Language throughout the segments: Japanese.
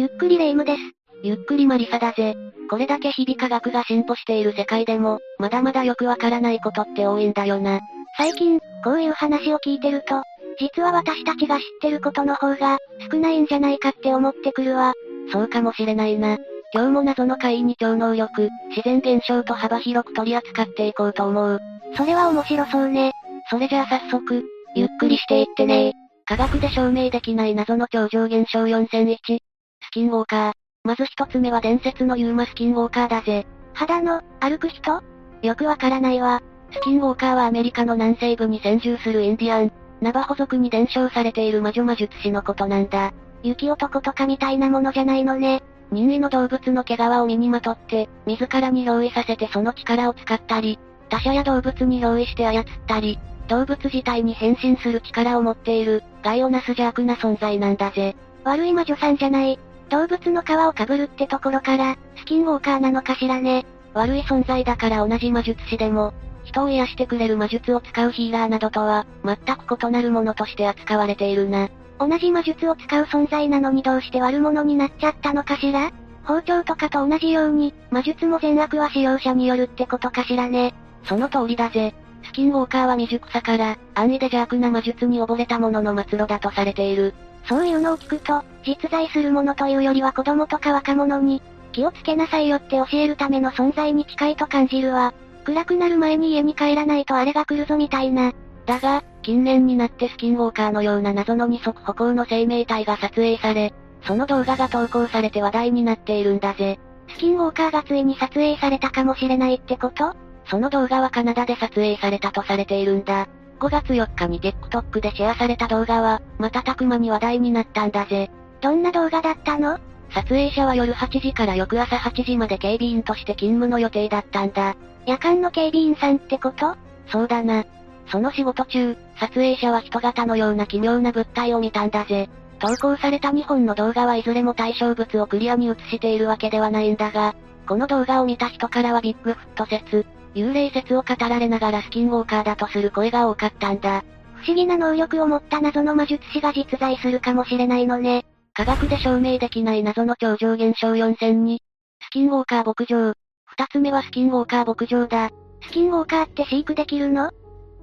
ゆっくりレ夢ムです。ゆっくりマリサだぜ。これだけ日々科学が進歩している世界でも、まだまだよくわからないことって多いんだよな。最近、こういう話を聞いてると、実は私たちが知ってることの方が、少ないんじゃないかって思ってくるわ。そうかもしれないな。今日も謎の怪異に超能力、自然現象と幅広く取り扱っていこうと思う。それは面白そうね。それじゃあ早速、ゆっくりしていってね科学で証明できない謎の超常現象4001。スキンウォーカー。まず一つ目は伝説のユーマスキンウォーカーだぜ。肌の、歩く人？よくわからないわ。スキンウォーカーはアメリカの南西部に先住するインディアン、ナバホ族に伝承されている魔女魔術師のことなんだ。雪男とかみたいなものじゃないのね。任意の動物の毛皮を身にまとって、自らに憑依させてその力を使ったり、他者や動物に憑依して操ったり、動物自体に変身する力を持っている、害をなす邪悪な存在なんだぜ。悪い魔女さんじゃない。動物の皮を被るってところから、スキンウォーカーなのかしらね。悪い存在だから同じ魔術師でも、人を癒してくれる魔術を使うヒーラーなどとは、全く異なるものとして扱われているな。同じ魔術を使う存在なのにどうして悪者になっちゃったのかしら？包丁とかと同じように、魔術も善悪は使用者によるってことかしらね。その通りだぜ。スキンウォーカーは未熟さから、安易で邪悪な魔術に溺れた者の末路だとされている。そういうのを聞くと、実在するものというよりは子供とか若者に、気をつけなさいよって教えるための存在に近いと感じるわ。暗くなる前に家に帰らないとあれが来るぞみたいな。だが、近年になってスキンウォーカーのような謎の二足歩行の生命体が撮影され、その動画が投稿されて話題になっているんだぜ。スキンウォーカーがついに撮影されたかもしれないってこと？その動画はカナダで撮影されたとされているんだ。5月4日に TikTok でシェアされた動画は、瞬く間に話題になったんだぜ。どんな動画だったの？撮影者は夜8時から翌朝8時まで警備員として勤務の予定だったんだ。夜間の警備員さんってこと？そうだな。その仕事中、撮影者は人型のような奇妙な物体を見たんだぜ。投稿された2本の動画はいずれも対象物をクリアに映しているわけではないんだが、この動画を見た人からはビッグフット説、幽霊説を語られながらスキンウォーカーだとする声が多かったんだ。不思議な能力を持った謎の魔術師が実在するかもしれないのね。科学で証明できない謎の超常現象4002。スキンウォーカー牧場。二つ目はスキンウォーカー牧場だ。スキンウォーカーって飼育できるの？っ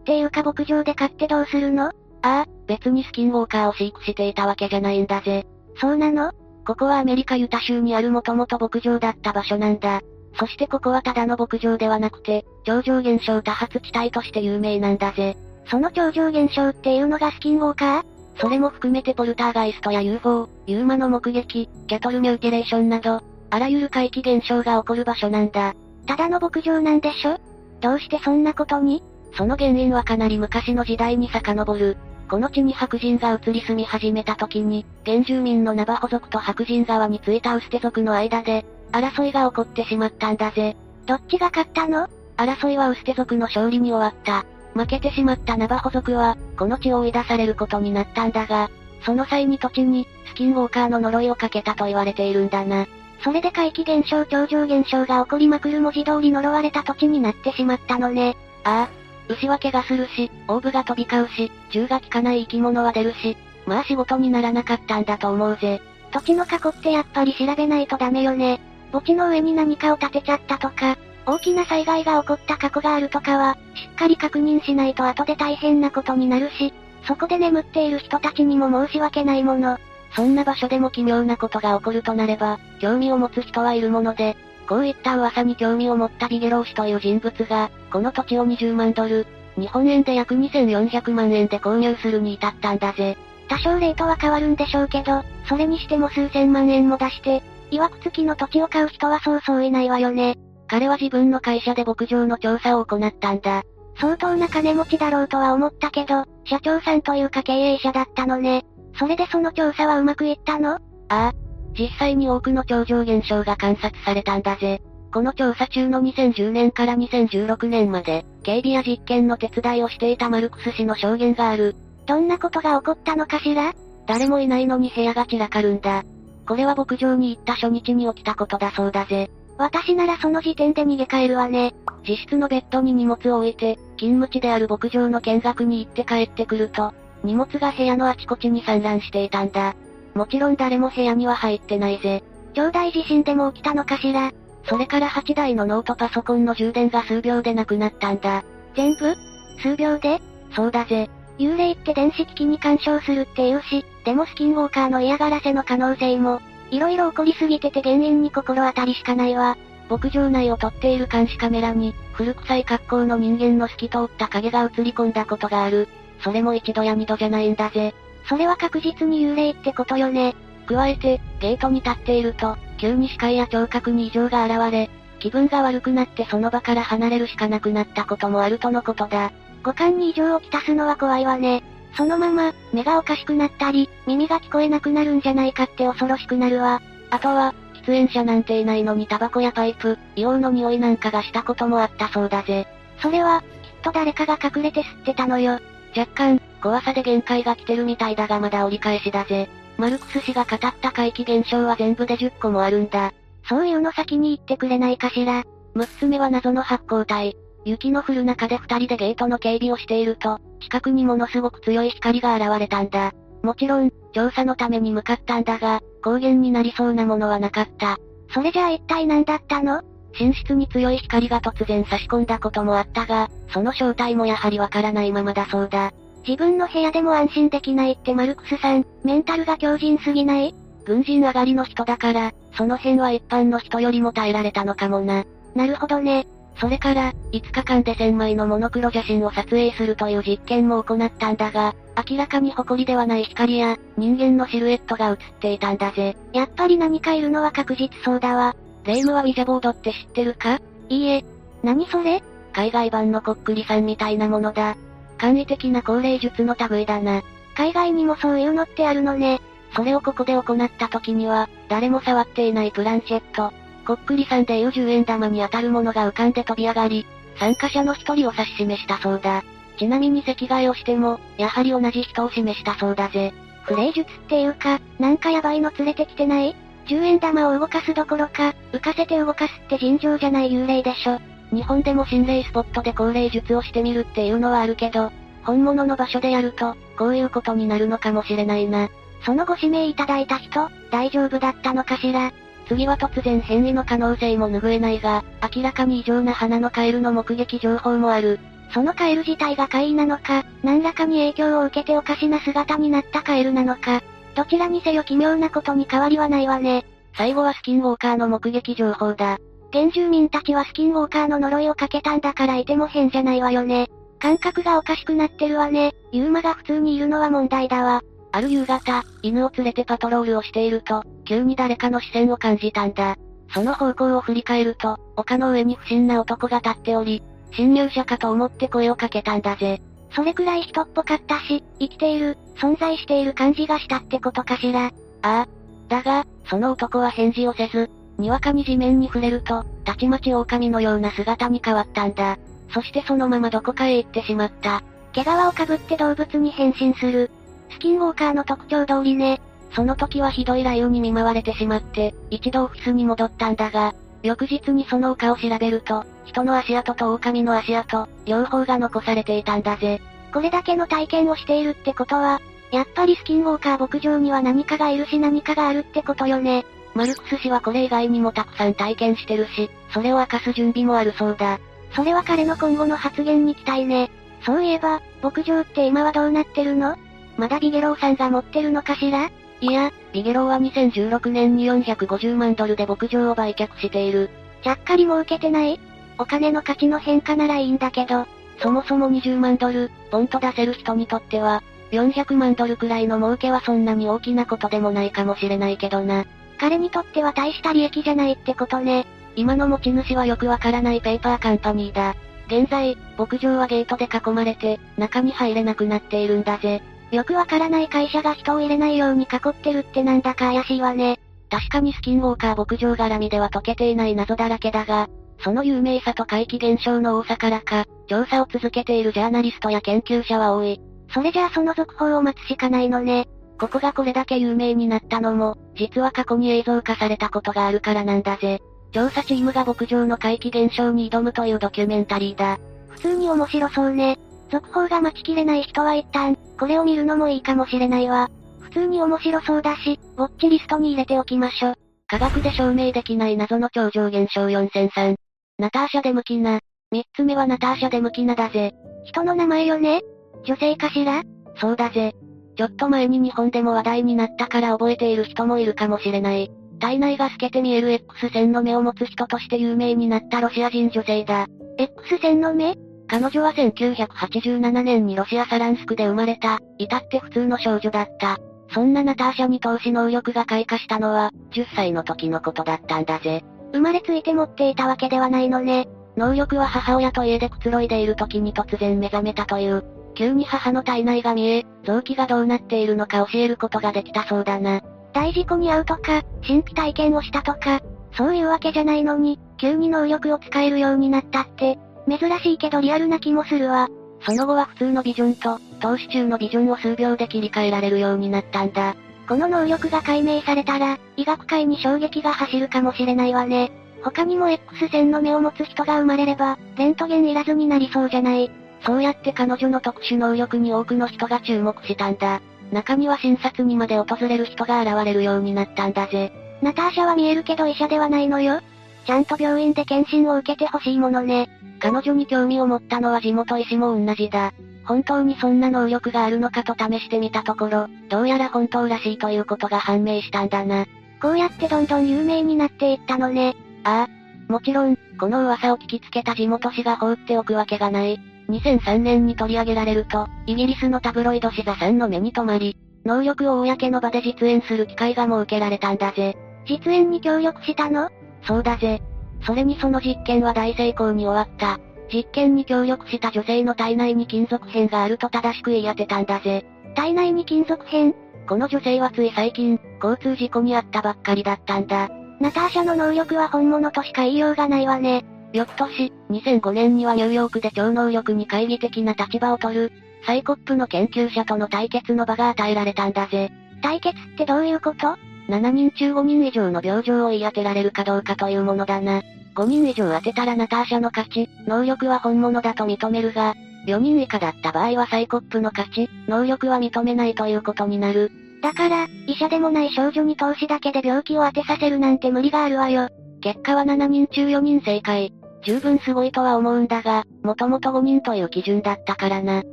ていうか牧場で飼ってどうするの？ああ、別にスキンウォーカーを飼育していたわけじゃないんだぜ。そうなの？ここはアメリカユタ州にあるもともと牧場だった場所なんだ。そしてここはただの牧場ではなくて、超常現象多発地帯として有名なんだぜ。その超常現象っていうのがスキンウォーカー？それも含めてポルターガイストや UFO、ユーマの目撃、キャトルミューティレーションなど、あらゆる怪奇現象が起こる場所なんだ。ただの牧場なんでしょ？どうしてそんなことに？その原因はかなり昔の時代に遡る。この地に白人が移り住み始めた時に、原住民のナバホ族と白人側についたウステ族の間で、争いが起こってしまったんだぜ。どっちが勝ったの？争いはウステ族の勝利に終わった。負けてしまったナバホ族は、この地を追い出されることになったんだが、その際に土地に、スキンウォーカーの呪いをかけたと言われているんだな。それで怪奇現象超常現象が起こりまくる文字通り呪われた土地になってしまったのね。ああ。牛は怪我するし、オーブが飛び交うし、銃が効かない生き物は出るし、まあ仕事にならなかったんだと思うぜ。土地の過去ってやっぱり調べないとダメよね。墓地の上に何かを建てちゃったとか、大きな災害が起こった過去があるとかは、しっかり確認しないと後で大変なことになるし、そこで眠っている人たちにも申し訳ないもの。そんな場所でも奇妙なことが起こるとなれば、興味を持つ人はいるもので、こういった噂に興味を持ったビゲロー氏という人物が、この土地を20万ドル、日本円で約2400万円で購入するに至ったんだぜ。多少レートは変わるんでしょうけど、それにしても数千万円も出して、曰く付きの土地を買う人はそうそういないわよね。彼は自分の会社で牧場の調査を行ったんだ。相当な金持ちだろうとは思ったけど、社長さんというか経営者だったのね。それでその調査はうまくいったの？ああ。実際に多くの超常現象が観察されたんだぜ。この調査中の2010年から2016年まで、警備や実験の手伝いをしていたマルクス氏の証言がある。どんなことが起こったのかしら？誰もいないのに部屋が散らかるんだ。これは牧場に行った初日に起きたことだそうだぜ。私ならその時点で逃げ帰るわね。自室のベッドに荷物を置いて、勤務地である牧場の見学に行って帰ってくると、荷物が部屋のあちこちに散乱していたんだ。もちろん誰も部屋には入ってないぜ。超大地震でも起きたのかしらそれから8台のノートパソコンの充電が数秒でなくなったんだ。全部？数秒で？そうだぜ。幽霊って電子機器に干渉するって言うし、でもスキンウォーカーの嫌がらせの可能性も、いろいろ起こりすぎてて原因に心当たりしかないわ。牧場内を撮っている監視カメラに、古臭い格好の人間の透き通った影が映り込んだことがある。それも一度や二度じゃないんだぜ。それは確実に幽霊ってことよね。加えて、ゲートに立っていると、急に視界や聴覚に異常が現れ、気分が悪くなってその場から離れるしかなくなったこともあるとのことだ。五感に異常をきたすのは怖いわね。そのまま、目がおかしくなったり、耳が聞こえなくなるんじゃないかって恐ろしくなるわ。あとは、喫煙者なんていないのにタバコやパイプ、硫黄の匂いなんかがしたこともあったそうだぜ。それは、きっと誰かが隠れて吸ってたのよ。若干、怖さで限界が来てるみたいだがまだ折り返しだぜ。マルクス氏が語った怪奇現象は全部で10個もあるんだ。そういうの先に言ってくれないかしら。6つ目は謎の発光体。雪の降る中で二人でゲートの警備をしていると、近くにものすごく強い光が現れたんだ。もちろん、調査のために向かったんだが、光源になりそうなものはなかった。それじゃあ一体何だったの？寝室に強い光が突然差し込んだこともあったが、その正体もやはりわからないままだそうだ。自分の部屋でも安心できないってマルクスさん、メンタルが強靭すぎない？軍人上がりの人だから、その辺は一般の人よりも耐えられたのかもな。なるほどね。それから、5日間で1000枚のモノクロ写真を撮影するという実験も行ったんだが、明らかに埃ではない光や、人間のシルエットが映っていたんだぜ。やっぱり何かいるのは確実そうだわ。レイムはウィジャボードって知ってるか？いいえ。何それ？海外版のこっくりさんみたいなものだ。簡易的な高齢術の類だな。海外にもそういうのってあるのね。それをここで行った時には、誰も触っていないプランシェット、こっくりさんでいう10円玉に当たるものが浮かんで飛び上がり、参加者の一人を指し示したそうだ。ちなみに席替えをしても、やはり同じ人を示したそうだぜ。フレイ術っていうか、なんかヤバいの連れてきてない ?10 円玉を動かすどころか、浮かせて動かすって尋常じゃない幽霊でしょ。日本でも心霊スポットで高齢術をしてみるっていうのはあるけど、本物の場所でやると、こういうことになるのかもしれないな。そのご指名いただいた人、大丈夫だったのかしら？次は突然変異の可能性も拭えないが、明らかに異常な花のカエルの目撃情報もある。そのカエル自体が怪異なのか、何らかに影響を受けておかしな姿になったカエルなのか、どちらにせよ奇妙なことに変わりはないわね。最後はスキンウォーカーの目撃情報だ。原住民たちはスキンウォーカーの呪いをかけたんだからいても変じゃないわよね。感覚がおかしくなってるわね。ユーマが普通にいるのは問題だわ。ある夕方、犬を連れてパトロールをしていると、急に誰かの視線を感じたんだ。その方向を振り返ると、丘の上に不審な男が立っており、侵入者かと思って声をかけたんだぜ。それくらい人っぽかったし、生きている、存在している感じがしたってことかしら。ああ。だが、その男は返事をせず、にわかに地面に触れると、たちまち狼のような姿に変わったんだ。そしてそのままどこかへ行ってしまった。毛皮をかぶって動物に変身する。スキンウォーカーの特徴通りね。その時はひどい雷雨に見舞われてしまって、一度オフィスに戻ったんだが、翌日にその丘を調べると、人の足跡と狼の足跡、両方が残されていたんだぜ。これだけの体験をしているってことは、やっぱりスキンウォーカー牧場には何かがいるし何かがあるってことよね。マルクス氏はこれ以外にもたくさん体験してるし、それを明かす準備もあるそうだ。それは彼の今後の発言に期待ね。そういえば、牧場って今はどうなってるの？まだビゲローさんが持ってるのかしら？いや、ビゲローは2016年に450万ドルで牧場を売却している。ちゃっかり儲けてない？お金の価値の変化ならいいんだけど、そもそも20万ドル、ポンと出せる人にとっては、400万ドルくらいの儲けはそんなに大きなことでもないかもしれないけどな。彼にとっては大した利益じゃないってことね。今の持ち主はよくわからないペーパーカンパニーだ。現在、牧場はゲートで囲まれて、中に入れなくなっているんだぜ。よくわからない会社が人を入れないように囲ってるってなんだか怪しいわね。確かにスキンウォーカー牧場絡みでは解けていない謎だらけだが、その有名さと怪奇現象の多さからか、調査を続けているジャーナリストや研究者は多い。それじゃあその続報を待つしかないのね。ここがこれだけ有名になったのも、実は過去に映像化されたことがあるからなんだぜ。調査チームが牧場の怪奇現象に挑むというドキュメンタリーだ。普通に面白そうね。続報が待ちきれない人は一旦、これを見るのもいいかもしれないわ。普通に面白そうだし、ウォッチリストに入れておきましょ。科学で証明できない謎の超常現象4003。ナターシャ・デムキナ。三つ目はナターシャ・デムキナだぜ。人の名前よね？女性かしら？そうだぜ。ちょっと前に日本でも話題になったから覚えている人もいるかもしれない。体内が透けて見える X 線の目を持つ人として有名になったロシア人女性だ。X 線の目？彼女は1987年にロシアサランスクで生まれた、至って普通の少女だった。そんなナターシャに投資能力が開花したのは、10歳の時のことだったんだぜ。生まれついて持っていたわけではないのね。能力は母親と家でくつろいでいる時に突然目覚めたという。急に母の体内が見え、臓器がどうなっているのか教えることができたそうだな。大事故に遭うとか、神秘体験をしたとか、そういうわけじゃないのに、急に能力を使えるようになったって、珍しいけどリアルな気もするわ。その後は普通のビジョンと、投資中のビジョンを数秒で切り替えられるようになったんだ。この能力が解明されたら、医学界に衝撃が走るかもしれないわね。他にも X 線の目を持つ人が生まれれば、レントゲンいらずになりそうじゃない。そうやって彼女の特殊能力に多くの人が注目したんだ。中には診察にまで訪れる人が現れるようになったんだぜ。ナターシャは見えるけど医者ではないのよ。ちゃんと病院で検診を受けてほしいものね。彼女に興味を持ったのは地元医師も同じだ。本当にそんな能力があるのかと試してみたところ、どうやら本当らしいということが判明したんだな。こうやってどんどん有名になっていったのね。ああ。もちろん、この噂を聞きつけた地元紙が放っておくわけがない。2003年に取り上げられると、イギリスのタブロイド紙座さんの目に留まり、能力を公の場で実演する機会が設けられたんだぜ。実演に協力したの？そうだぜ。それにその実験は大成功に終わった。実験に協力した女性の体内に金属片があると正しく言い当てたんだぜ。体内に金属片？この女性はつい最近、交通事故に遭ったばっかりだったんだ。ナターシャの能力は本物としか言いようがないわね。翌年、2005年にはニューヨークで超能力に懐疑的な立場を取る、サイコップの研究者との対決の場が与えられたんだぜ。対決ってどういうこと？?7 人中5人以上の病状を言い当てられるかどうかというものだな。5人以上当てたらナターシャの勝ち、能力は本物だと認めるが、4人以下だった場合はサイコップの勝ち、能力は認めないということになる。だから、医者でもない少女に投資だけで病気を当てさせるなんて無理があるわよ。結果は7人中4人正解。十分すごいとは思うんだが、もともと5人という基準だったからな。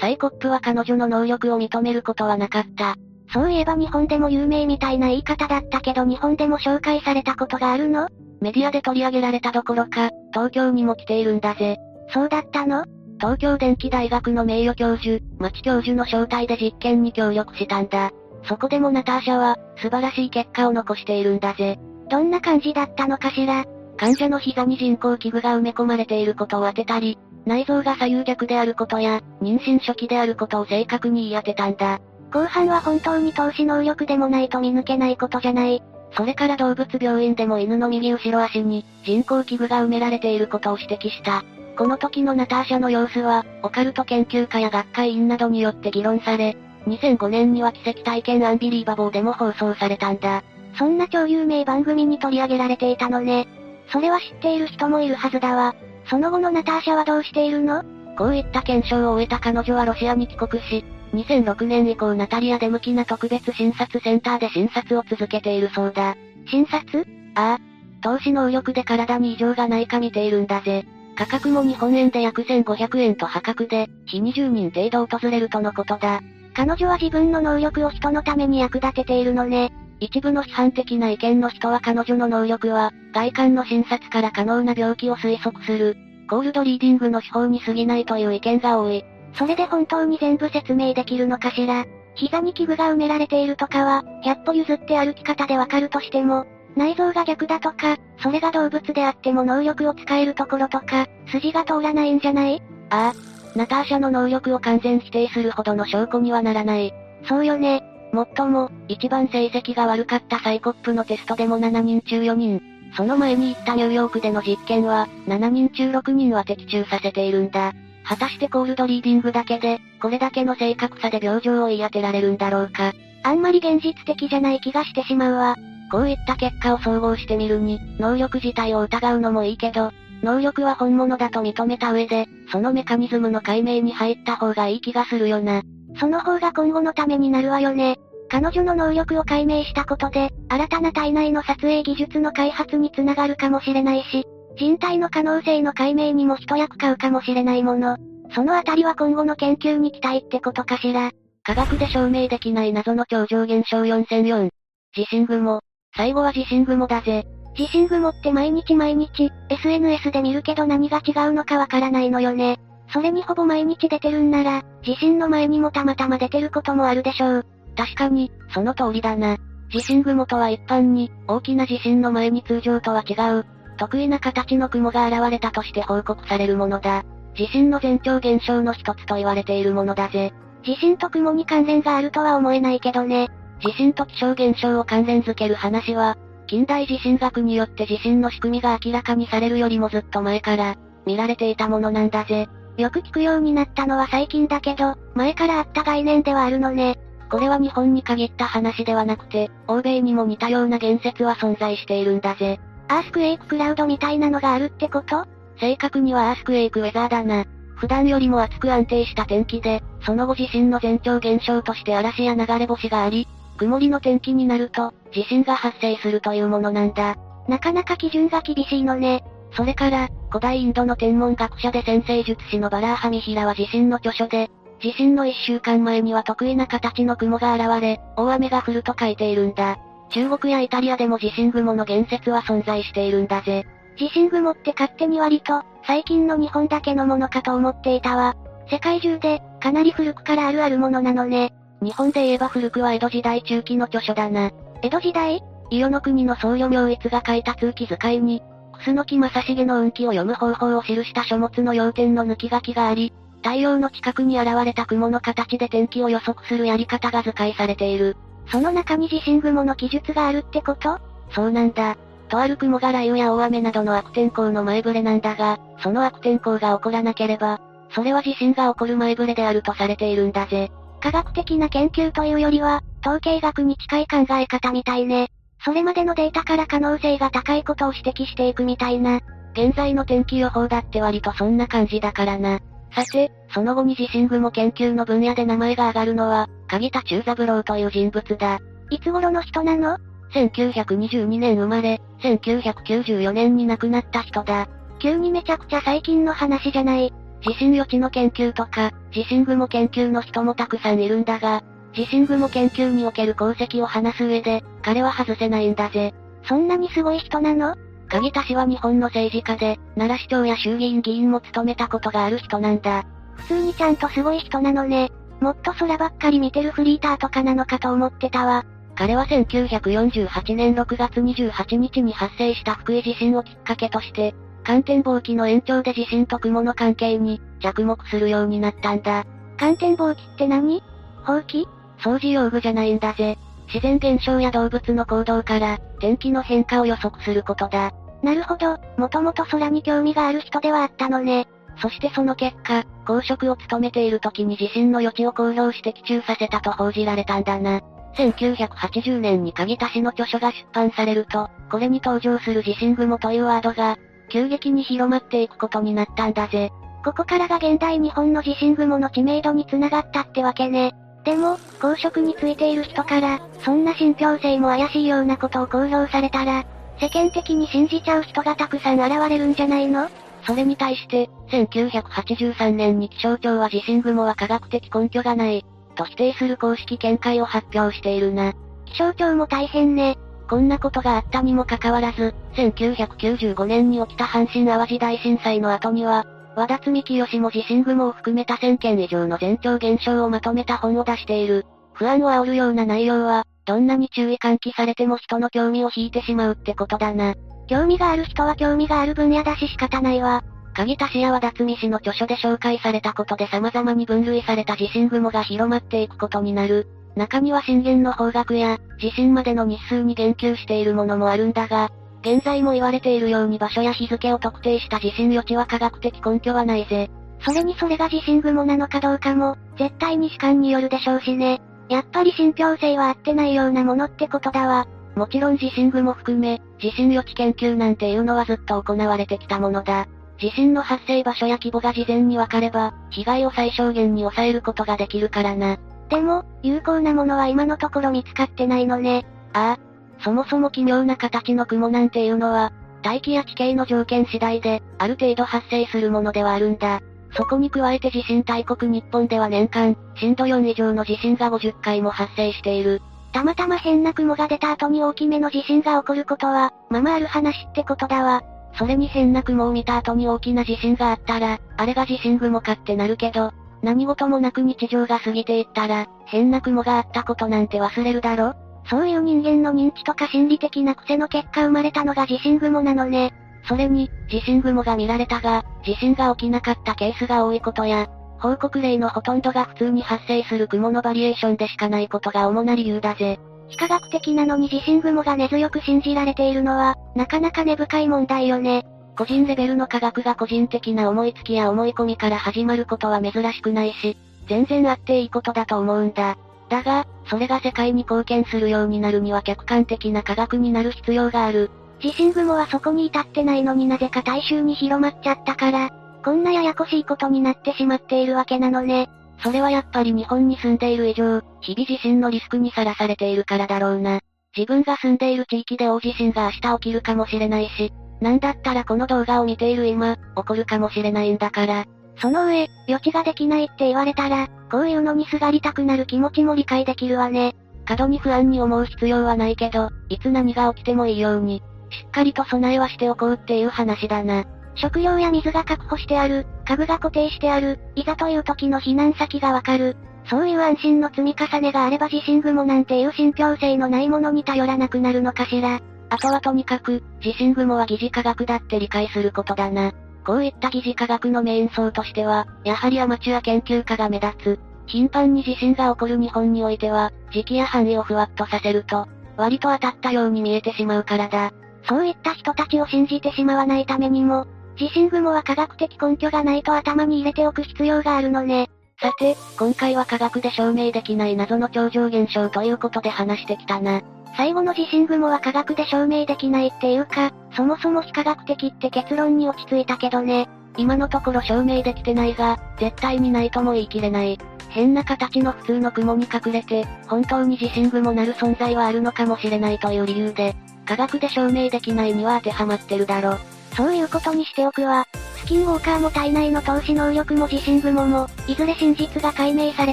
サイコップは彼女の能力を認めることはなかった。そういえば日本でも有名みたいな言い方だったけど日本でも紹介されたことがあるの？メディアで取り上げられたどころか、東京にも来ているんだぜ。そうだったの？東京電機大学の名誉教授、町教授の招待で実験に協力したんだ。そこでもナターシャは、素晴らしい結果を残しているんだぜ。どんな感じだったのかしら？患者の膝に人工器具が埋め込まれていることを当てたり、内臓が左右逆であることや、妊娠初期であることを正確に言い当てたんだ。後半は本当に投資能力でもないと見抜けないことじゃない。それから動物病院でも犬の右後ろ足に人工器具が埋められていることを指摘した。この時のナターシャの様子は、オカルト研究家や学会員などによって議論され、2005年には奇跡体験アンビリーバボーでも放送されたんだ。そんな超有名番組に取り上げられていたのね。それは知っている人もいるはずだわ。その後のナターシャはどうしているの？こういった検証を終えた彼女はロシアに帰国し、2006年以降ナタリアで向きな特別診察センターで診察を続けているそうだ。診察？ああ。投資能力で体に異常がないか見ているんだぜ。価格も日本円で約1500円と破格で、日20人程度訪れるとのことだ。彼女は自分の能力を人のために役立てているのね。一部の批判的な意見の人は彼女の能力は、外観の診察から可能な病気を推測する、コールドリーディングの手法に過ぎないという意見が多い。それで本当に全部説明できるのかしら。膝に器具が埋められているとかは、100歩譲って歩き方でわかるとしても、内臓が逆だとか、それが動物であっても能力を使えるところとか、筋が通らないんじゃない？ああ。ナターシャの能力を完全否定するほどの証拠にはならない。そうよね。もっとも、一番成績が悪かったサイコップのテストでも7人中4人。その前に行ったニューヨークでの実験は、7人中6人は的中させているんだ。果たしてコールドリーディングだけで、これだけの正確さで病状を言い当てられるんだろうか。あんまり現実的じゃない気がしてしまうわ。こういった結果を総合してみるに、能力自体を疑うのもいいけど、能力は本物だと認めた上で、そのメカニズムの解明に入った方がいい気がするよな。その方が今後のためになるわよね。彼女の能力を解明したことで、新たな体内の撮影技術の開発につながるかもしれないし、人体の可能性の解明にも一役買うかもしれないもの。そのあたりは今後の研究に期待ってことかしら。科学で証明できない謎の超常現象4004。地震雲。最後は地震雲だぜ。地震雲って毎日毎日、SNS で見るけど何が違うのかわからないのよね。それにほぼ毎日出てるんなら、地震の前にもたまたま出てることもあるでしょう。確かに、その通りだな。地震雲とは一般に、大きな地震の前に通常とは違う、得意な形の雲が現れたとして報告されるものだ。地震の前兆現象の一つと言われているものだぜ。地震と雲に関連があるとは思えないけどね。地震と気象現象を関連づける話は、近代地震学によって地震の仕組みが明らかにされるよりもずっと前から、見られていたものなんだぜ。よく聞くようになったのは最近だけど、前からあった概念ではあるのね。これは日本に限った話ではなくて、欧米にも似たような言説は存在しているんだぜ。アースクエイククラウドみたいなのがあるってこと？正確にはアースクエイクウェザーだな。普段よりも暑く安定した天気で、その後地震の前兆現象として嵐や流れ星があり、曇りの天気になると、地震が発生するというものなんだ。なかなか基準が厳しいのね。それから、古代インドの天文学者で先生術師のバラーハミヒラは地震の著書で、地震の一週間前には得意な形の雲が現れ、大雨が降ると書いているんだ。中国やイタリアでも地震雲の言説は存在しているんだぜ。地震雲って勝手に割と、最近の日本だけのものかと思っていたわ。世界中で、かなり古くからあるあるものなのね。日本で言えば古くは江戸時代中期の著書だな。江戸時代？伊予の国の僧侶明一が書いた通記遣いに、楠木正成の運気を読む方法を記した書物の要点の抜き書きがあり、太陽の近くに現れた雲の形で天気を予測するやり方が図解されている。その中に地震雲の記述があるってこと？そうなんだ。とある雲が雷雨や大雨などの悪天候の前触れなんだが、その悪天候が起こらなければ、それは地震が起こる前触れであるとされているんだぜ。科学的な研究というよりは、統計学に近い考え方みたいね。それまでのデータから可能性が高いことを指摘していくみたいな。現在の天気予報だって割とそんな感じだからな。さて、その後に地震雲研究の分野で名前が挙がるのは、鍵田中三郎という人物だ。いつ頃の人なの ?1922 年生まれ、1994年に亡くなった人だ。急にめちゃくちゃ最近の話じゃない。地震予知の研究とか、地震雲研究の人もたくさんいるんだが、地震雲研究における功績を話す上で、彼は外せないんだぜ。そんなにすごい人なの？鍵田氏は日本の政治家で、奈良市長や衆議院議員も務めたことがある人なんだ。普通にちゃんとすごい人なのね。もっと空ばっかり見てるフリーターとかなのかと思ってたわ。彼は1948年6月28日に発生した福井地震をきっかけとして、寒天防機の延長で地震と雲の関係に着目するようになったんだ。寒天防機って何？ほうき？掃除用具じゃないんだぜ。自然現象や動物の行動から、天気の変化を予測することだ。なるほど、もともと空に興味がある人ではあったのね。そしてその結果、公職を務めている時に地震の予知を公表して期中させたと報じられたんだな。1980年に鍵田氏の著書が出版されると、これに登場する地震雲というワードが、急激に広まっていくことになったんだぜ。ここからが現代日本の地震雲の知名度につながったってわけね。でも、公職についている人から、そんな信憑性も怪しいようなことを公表されたら、世間的に信じちゃう人がたくさん現れるんじゃないの？それに対して、1983年に気象庁は地震雲は科学的根拠がない、と否定する公式見解を発表しているな。気象庁も大変ね。こんなことがあったにもかかわらず、1995年に起きた阪神淡路大震災の後には、和田積清も地震雲を含めた1000件以上の前兆現象をまとめた本を出している。不安を煽るような内容は、どんなに注意喚起されても人の興味を引いてしまうってことだな。興味がある人は興味がある分野だし仕方ないわ。鍵田氏や和田積氏の著書で紹介されたことで様々に分類された地震雲が広まっていくことになる。中には震源の方角や、地震までの日数に言及しているものもあるんだが、現在も言われているように場所や日付を特定した地震予知は科学的根拠はないぜ。それにそれが地震雲なのかどうかも、絶対に主観によるでしょうしね。やっぱり信憑性は合ってないようなものってことだわ。もちろん地震雲含め、地震予知研究なんていうのはずっと行われてきたものだ。地震の発生場所や規模が事前に分かれば、被害を最小限に抑えることができるからな。でも、有効なものは今のところ見つかってないのね。ああ。そもそも奇妙な形の雲なんていうのは、大気や地形の条件次第で、ある程度発生するものではあるんだ。そこに加えて地震大国日本では年間、震度4以上の地震が50回も発生している。たまたま変な雲が出た後に大きめの地震が起こることは、ままある話ってことだわ。それに変な雲を見た後に大きな地震があったら、あれが地震雲かってなるけど、何事もなく日常が過ぎていったら、変な雲があったことなんて忘れるだろ？そういう人間の認知とか心理的な癖の結果生まれたのが地震雲なのね。それに、地震雲が見られたが、地震が起きなかったケースが多いことや、報告例のほとんどが普通に発生する雲のバリエーションでしかないことが主な理由だぜ。非科学的なのに地震雲が根強く信じられているのは、なかなか根深い問題よね。個人レベルの科学が個人的な思いつきや思い込みから始まることは珍しくないし、全然あっていいことだと思うんだ。だが、それが世界に貢献するようになるには客観的な科学になる必要がある。地震雲はそこに至ってないのになぜか大衆に広まっちゃったから、こんなややこしいことになってしまっているわけなのね。それはやっぱり日本に住んでいる以上、日々地震のリスクにさらされているからだろうな。自分が住んでいる地域で大地震が明日起きるかもしれないし、なんだったらこの動画を見ている今、起こるかもしれないんだから。その上、予知ができないって言われたら、こういうのにすがりたくなる気持ちも理解できるわね。過度に不安に思う必要はないけど、いつ何が起きてもいいように、しっかりと備えはしておこうっていう話だな。食料や水が確保してある、家具が固定してある、いざという時の避難先がわかる。そういう安心の積み重ねがあれば地震雲なんていう信憑性のないものに頼らなくなるのかしら。あとはとにかく、地震雲は疑似科学だって理解することだな。こういった疑似科学のメイン層としては、やはりアマチュア研究家が目立つ。頻繁に地震が起こる日本においては、時期や範囲をふわっとさせると、割と当たったように見えてしまうからだ。そういった人たちを信じてしまわないためにも、地震雲は科学的根拠がないと頭に入れておく必要があるのね。さて、今回は科学で証明できない謎の超常現象ということで話してきたな。最後の地震雲は科学で証明できないっていうか、そもそも非科学的って結論に落ち着いたけどね。今のところ証明できてないが、絶対にないとも言い切れない。変な形の普通の雲に隠れて、本当に地震雲なる存在はあるのかもしれないという理由で、科学で証明できないには当てはまってるだろ。そういうことにしておくわ。スキンウォーカーも体内の投資能力も地震雲も、いずれ真実が解明され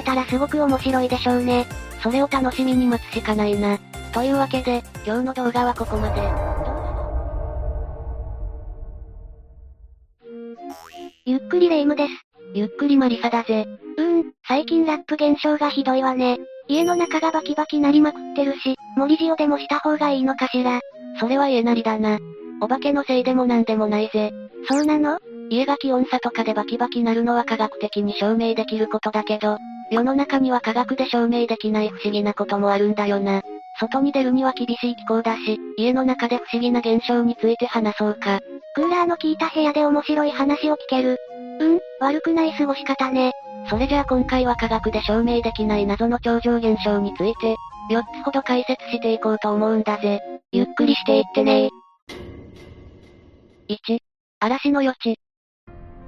たらすごく面白いでしょうね。それを楽しみに待つしかないな。というわけで、今日の動画はここまで。ゆっくりレ夢ムです。ゆっくりマリサだぜ。うーん、最近ラップ現象がひどいわね。家の中がバキバキなりまくってるし、森塩でもした方がいいのかしら。それは家なりだな。お化けのせいでもなんでもないぜ。そうなの？家が気温差とかでバキバキなるのは科学的に証明できることだけど、世の中には科学で証明できない不思議なこともあるんだよな。外に出るには厳しい気候だし、家の中で不思議な現象について話そうか。クーラーの効いた部屋で面白い話を聞ける。うん、悪くない過ごし方ね。それじゃあ今回は科学で証明できない謎の超常現象について、4つほど解説していこうと思うんだぜ。ゆっくりしていってね1、嵐の予知。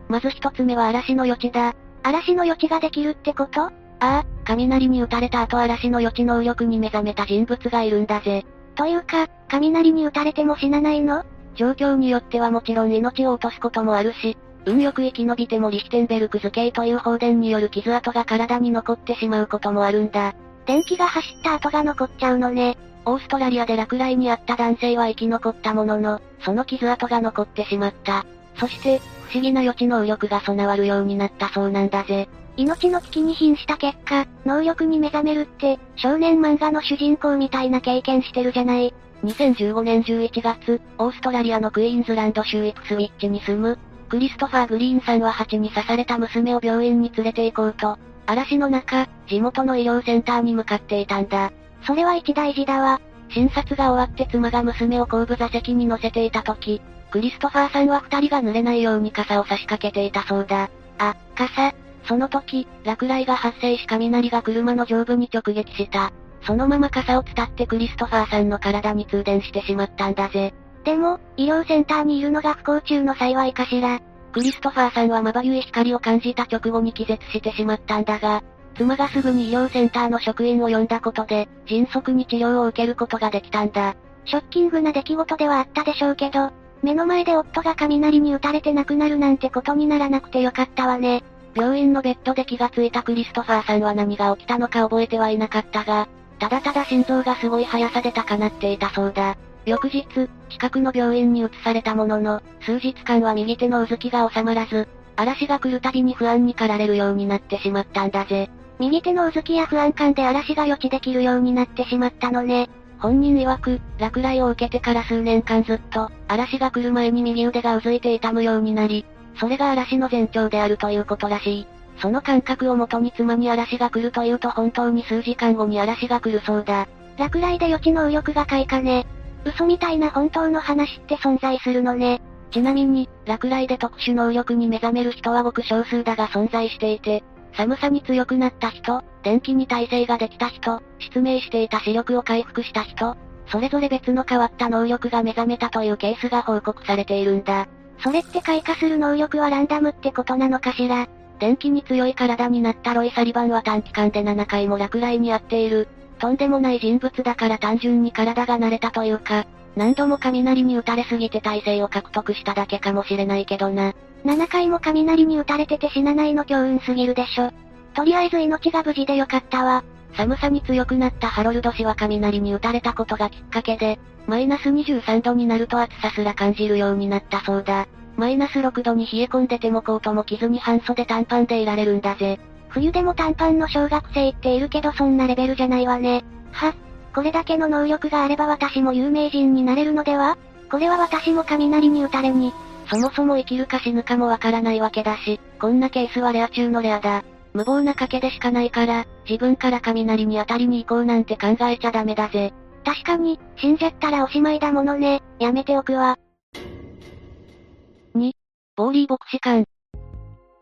まず一つ目は嵐の予知だ。嵐の予知ができるってこと？ああ、雷に打たれた後嵐の予知能力に目覚めた人物がいるんだぜ。というか、雷に打たれても死なないの？状況によってはもちろん命を落とすこともあるし、運よく生き延びてもリヒテンベルク図形という放電による傷跡が体に残ってしまうこともあるんだ。電気が走った跡が残っちゃうのね。オーストラリアで落雷にあった男性は生き残ったものの、その傷跡が残ってしまった。そして、不思議な予知能力が備わるようになったそうなんだぜ。命の危機に瀕した結果、能力に目覚めるって、少年漫画の主人公みたいな経験してるじゃない。2015年11月、オーストラリアのクイーンズランド州イプスウィッチに住む、クリストファー・グリーンさんは蜂に刺された娘を病院に連れて行こうと、嵐の中、地元の医療センターに向かっていたんだ。それは一大事だわ。診察が終わって妻が娘を後部座席に乗せていた時、クリストファーさんは二人が濡れないように傘を差し掛けていたそうだ。あ、傘。その時、落雷が発生し雷が車の上部に直撃した。そのまま傘を伝ってクリストファーさんの体に通電してしまったんだぜ。でも、医療センターにいるのが不幸中の幸いかしら。クリストファーさんはまばゆい光を感じた直後に気絶してしまったんだが、妻がすぐに医療センターの職員を呼んだことで、迅速に治療を受けることができたんだ。ショッキングな出来事ではあったでしょうけど、目の前で夫が雷に打たれて亡くなるなんてことにならなくてよかったわね。病院のベッドで気がついたクリストファーさんは何が起きたのか覚えてはいなかったが、ただただ心臓がすごい速さで高鳴っていたそうだ。翌日、近くの病院に移されたものの、数日間は右手のうずきが収まらず、嵐が来るたびに不安に駆られるようになってしまったんだぜ。右手のうずきや不安感で嵐が予知できるようになってしまったのね。本人曰く、落雷を受けてから数年間ずっと、嵐が来る前に右腕がうずいて痛むようになり、それが嵐の前兆であるということらしい。その感覚をもとに妻に嵐が来るというと本当に数時間後に嵐が来るそうだ。落雷で予知能力が開花ね。嘘みたいな本当の話って存在するのね。ちなみに、落雷で特殊能力に目覚める人はごく少数だが存在していて、寒さに強くなった人、電気に耐性ができた人、失明していた視力を回復した人、それぞれ別の変わった能力が目覚めたというケースが報告されているんだ。それって開花する能力はランダムってことなのかしら？電気に強い体になったロイ・サリバンは短期間で7回も落雷に遭っている。とんでもない人物だから単純に体が慣れたというか、何度も雷に打たれすぎて体勢を獲得しただけかもしれないけどな。7回も雷に打たれてて死なないの強運すぎるでしょ。とりあえず命が無事でよかったわ。寒さに強くなったハロルド氏は雷に打たれたことがきっかけで、マイナス23度になると暑さすら感じるようになったそうだ。マイナス6度に冷え込んでてもコートも着ずに半袖短パンでいられるんだぜ。冬でも短パンの小学生っているけどそんなレベルじゃないわね。はこれだけの能力があれば私も有名人になれるのでは？これは私も雷に打たれに、そもそも生きるか死ぬかもわからないわけだし、こんなケースはレア中のレアだ。無謀な賭けでしかないから、自分から雷に当たりに行こうなんて考えちゃダメだぜ。確かに、死んじゃったらおしまいだものね。やめておくわ。2、ボーリー牧師館。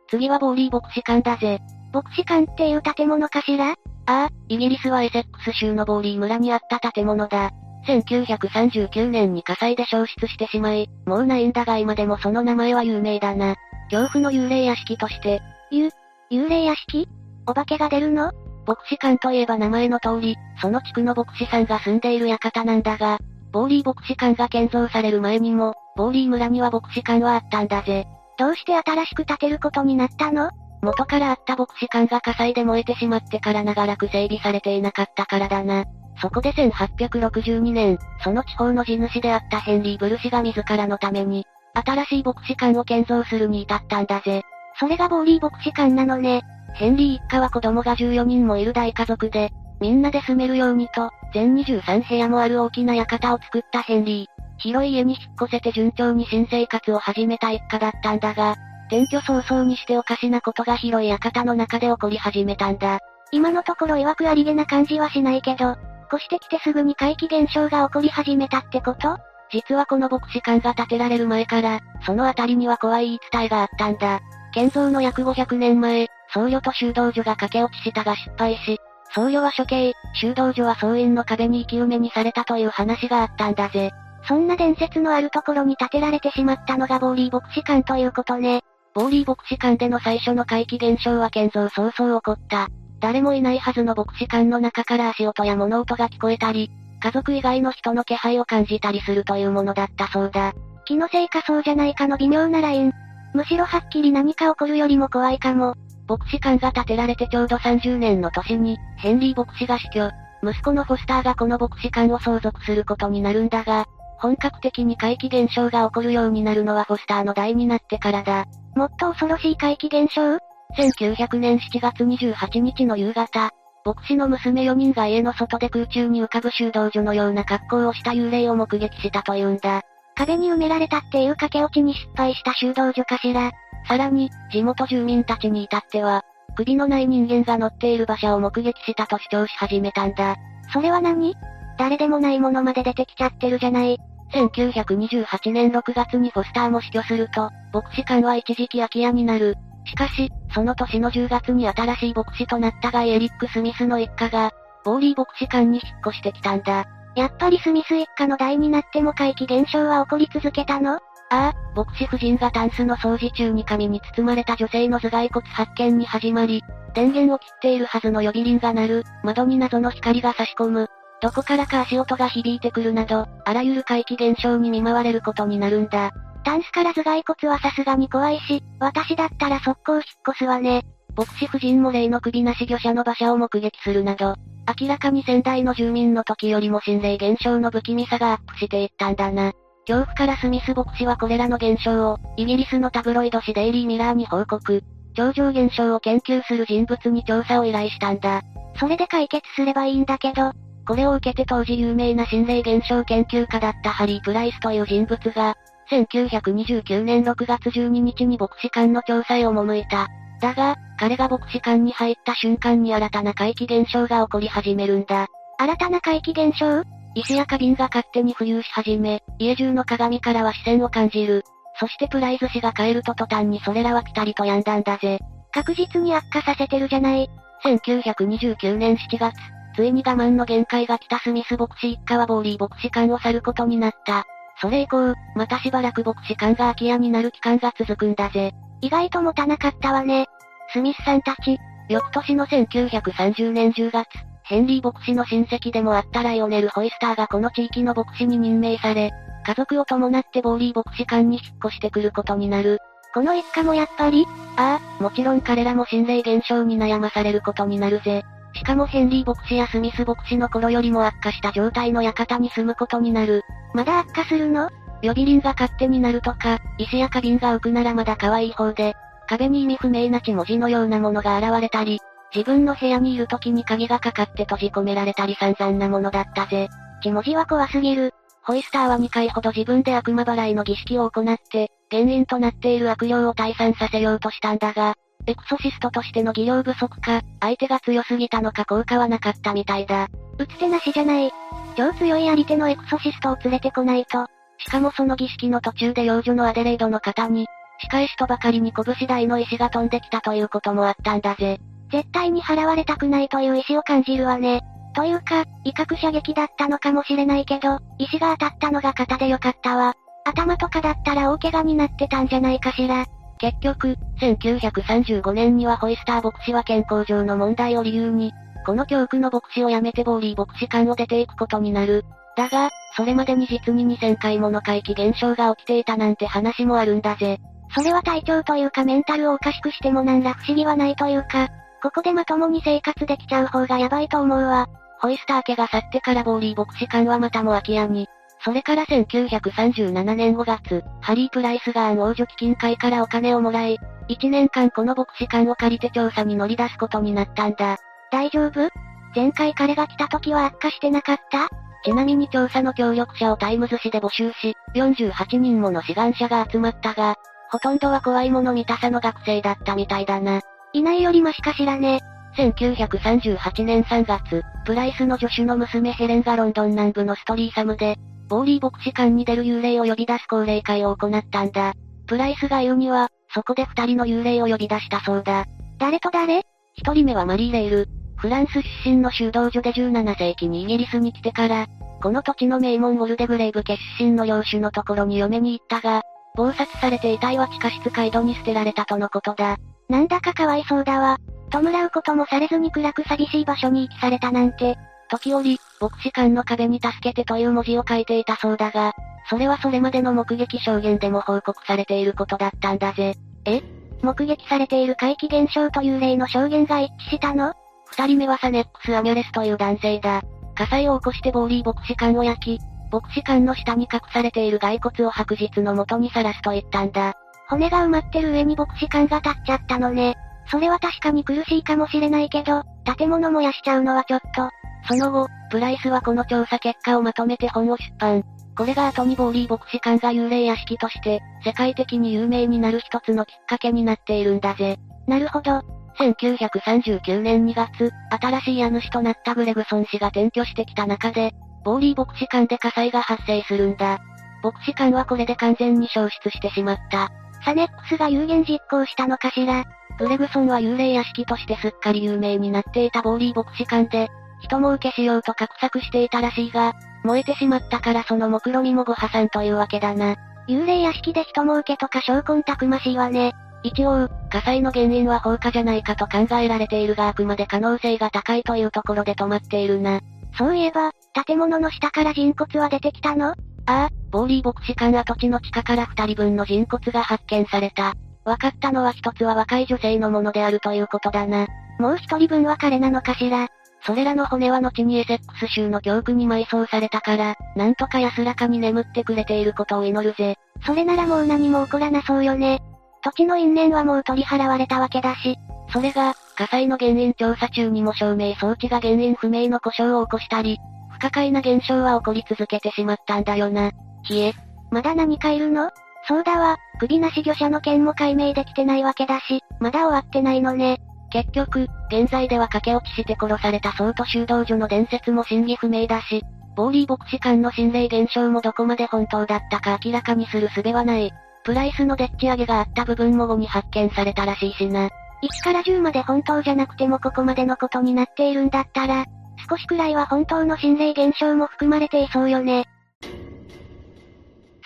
次はボーリー牧師館だぜ。牧師館っていう建物かしら？ああ、イギリスはエセックス州のボーリー村にあった建物だ。1939年に火災で消失してしまい、もうないんだが今でもその名前は有名だな。恐怖の幽霊屋敷として。ゆ、幽霊屋敷？お化けが出るの？牧師館といえば名前の通り、その地区の牧師さんが住んでいる館なんだが、ボーリー牧師館が建造される前にも、ボーリー村には牧師館はあったんだぜ。どうして新しく建てることになったの？元からあった牧師館が火災で燃えてしまってから長らく整備されていなかったからだな。そこで1862年、その地方の地主であったヘンリー・ブル氏が自らのために、新しい牧師館を建造するに至ったんだぜ。それがボーリー牧師館なのね。ヘンリー一家は子供が14人もいる大家族で、みんなで住めるようにと、全23部屋もある大きな館を作ったヘンリー。広い家に引っ越せて順調に新生活を始めた一家だったんだが、転居早々にしておかしなことが広い館の中で起こり始めたんだ。今のところ曰くありげな感じはしないけど、越してきてすぐに怪奇現象が起こり始めたってこと？実はこの牧師館が建てられる前から、その辺りには怖い言い伝えがあったんだ。建造の約500年前、僧侶と修道女が駆け落ちしたが失敗し、僧侶は処刑、修道女は総院の壁に生き埋めにされたという話があったんだぜ。そんな伝説のあるところに建てられてしまったのがボーリー牧師館ということね。ボーリー牧師館での最初の怪奇現象は建造早々起こった。誰もいないはずの牧師館の中から足音や物音が聞こえたり、家族以外の人の気配を感じたりするというものだったそうだ。気のせいかそうじゃないかの微妙なライン。むしろはっきり何か起こるよりも怖いかも。牧師館が建てられてちょうど30年の年に、ヘンリー牧師が死去。息子のフォスターがこの牧師館を相続することになるんだが、本格的に怪奇現象が起こるようになるのはフォスターの代になってからだ。もっと恐ろしい怪奇現象？1900年7月28日の夕方、牧師の娘4人が家の外で空中に浮かぶ修道女のような格好をした幽霊を目撃したというんだ。壁に埋められたっていう駆け落ちに失敗した修道女かしら。さらに、地元住民たちに至っては、首のない人間が乗っている馬車を目撃したと主張し始めたんだ。それは何？誰でもないものまで出てきちゃってるじゃない。1928年6月にフォスターも死去すると、牧師館は一時期空き家になる。しかし、その年の10月に新しい牧師となったガイ・エリック・スミスの一家が、ボーリー牧師館に引っ越してきたんだ。やっぱりスミス一家の代になっても怪奇現象は起こり続けたの？ああ、牧師夫人がタンスの掃除中に紙に包まれた女性の頭蓋骨発見に始まり、電源を切っているはずの呼び鈴が鳴る、窓に謎の光が差し込む、どこからか足音が響いてくるなど、あらゆる怪奇現象に見舞われることになるんだ。タンスから頭蓋骨はさすがに怖いし、私だったら速攻引っ越すわね。牧師夫人も例の首なし魚者の馬車を目撃するなど、明らかに仙台の住民の時よりも心霊現象の不気味さがアップしていったんだな。恐怖からスミス牧師はこれらの現象を、イギリスのタブロイド紙デイリーミラーに報告。超常現象を研究する人物に調査を依頼したんだ。それで解決すればいいんだけど、これを受けて当時有名な心霊現象研究家だったハリー・プライスという人物が、1929年6月12日に牧師館の調査へ赴いた。だが、彼が牧師館に入った瞬間に新たな怪奇現象が起こり始めるんだ。新たな怪奇現象？石や花瓶が勝手に浮遊し始め、家中の鏡からは視線を感じる。そしてプライズ氏が帰ると途端にそれらはピタリと止んだんだぜ。確実に悪化させてるじゃない。1929年7月、ついに我慢の限界が来たスミス牧師一家はボーリー牧師館を去ることになった。それ以降、またしばらく牧師館が空き家になる期間が続くんだぜ。意外と持たなかったわね。スミスさんたち。翌年の1930年10月、ヘンリー牧師の親戚でもあったライオネル・ホイスターがこの地域の牧師に任命され、家族を伴ってボーリー牧師館に引っ越してくることになる。この一家もやっぱりああ、もちろん彼らも心霊現象に悩まされることになるぜ。しかもヘンリー牧師やスミス牧師の頃よりも悪化した状態の館に住むことになる。まだ悪化するの？呼び鈴が勝手になるとか、石や花瓶が浮くならまだ可愛い方で、壁に意味不明な血文字のようなものが現れたり、自分の部屋にいる時に鍵がかかって閉じ込められたり散々なものだったぜ。血文字は怖すぎる。ホイスターは2回ほど自分で悪魔払いの儀式を行って、原因となっている悪霊を退散させようとしたんだが、エクソシストとしての技量不足か、相手が強すぎたのか効果はなかったみたいだ。打つ手なしじゃない。超強いあり手のエクソシストを連れてこないと。しかもその儀式の途中で幼女のアデレイドの方に、仕返しとばかりに拳大の石が飛んできたということもあったんだぜ。絶対に払われたくないという意志を感じるわね。というか、威嚇射撃だったのかもしれないけど、石が当たったのが肩でよかったわ。頭とかだったら大怪我になってたんじゃないかしら。結局、1935年にはホイスター牧師は健康上の問題を理由に、この教区の牧師を辞めてボーリー牧師館を出ていくことになる。だが、それまでに実に2000回もの怪奇現象が起きていたなんて話もあるんだぜ。それは体調というかメンタルをおかしくしても何ら不思議はないというか、ここでまともに生活できちゃう方がやばいと思うわ。ホイスター家が去ってからボーリー牧師館はまたも空き家に。それから1937年5月、ハリー・プライスがアン王女基金会からお金をもらい、1年間この牧師館を借りて調査に乗り出すことになったんだ。大丈夫？前回彼が来た時は悪化してなかった？ちなみに調査の協力者をタイムズ紙で募集し、48人もの志願者が集まったが、ほとんどは怖いもの見たさの学生だったみたいだな。いないよりマシかしらね。1938年3月、プライスの助手の娘ヘレンがロンドン南部のストリーサムで、ボーリー牧師館に出る幽霊を呼び出す降霊会を行ったんだ。プライスが言うには、そこで二人の幽霊を呼び出したそうだ。誰と誰？一人目はマリー・レイル。フランス出身の修道女で17世紀にイギリスに来てから、この土地の名門ウォルデグレイブ家出身の領主のところに嫁に行ったが、暴殺されて遺体は地下室街道に捨てられたとのことだ。なんだかかわいそうだわ。弔うこともされずに暗く寂しい場所に遺棄されたなんて。時折、牧師館の壁に助けてという文字を書いていたそうだが、それはそれまでの目撃証言でも報告されていることだったんだぜ。え？目撃されている怪奇現象という例の証言が一致したの？二人目はサネックス・アミュレスという男性だ。火災を起こしてボーリー牧師館を焼き、牧師館の下に隠されている骸骨を白日の元にさらすと言ったんだ。骨が埋まってる上に牧師館が立っちゃったのね。それは確かに苦しいかもしれないけど、建物燃やしちゃうのはちょっと。その後、プライスはこの調査結果をまとめて本を出版。これが後にボーリー牧師館が幽霊屋敷として、世界的に有名になる一つのきっかけになっているんだぜ。なるほど。1939年2月、新しい家主となったグレグソン氏が転居してきた中で、ボーリー牧師館で火災が発生するんだ。牧師館はこれで完全に消失してしまった。サネックスが有言実行したのかしら。グレグソンは幽霊屋敷としてすっかり有名になっていたボーリー牧師館で、人も受けしようと画策していたらしいが、燃えてしまったからその目論みもご破産というわけだな。幽霊屋敷で人儲けとか証拠たくましいわね。一応、火災の原因は放火じゃないかと考えられているがあくまで可能性が高いというところで止まっているな。そういえば、建物の下から人骨は出てきたの？ああ、ボーリー牧師館跡地の地下から二人分の人骨が発見された。分かったのは一つは若い女性のものであるということだな。もう一人分は彼なのかしら？それらの骨は後にエセックス州の教区に埋葬されたから、なんとか安らかに眠ってくれていることを祈るぜ。それならもう何も起こらなそうよね。土地の因縁はもう取り払われたわけだし。それが、火災の原因調査中にも証明装置が原因不明の故障を起こしたり、不可解な現象は起こり続けてしまったんだよな。ひえ。まだ何かいるの？そうだわ、首なし魚者の件も解明できてないわけだし、まだ終わってないのね。結局、現在では駆け落ちして殺されたソート修道女の伝説も真偽不明だし、ボーリー牧師館の心霊現象もどこまで本当だったか明らかにする術はない。プライスのでっち上げがあった部分も後に発見されたらしいしな。1から10まで本当じゃなくてもここまでのことになっているんだったら、少しくらいは本当の心霊現象も含まれていそうよね。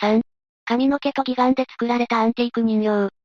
3、髪の毛と義眼で作られたアンティーク人形。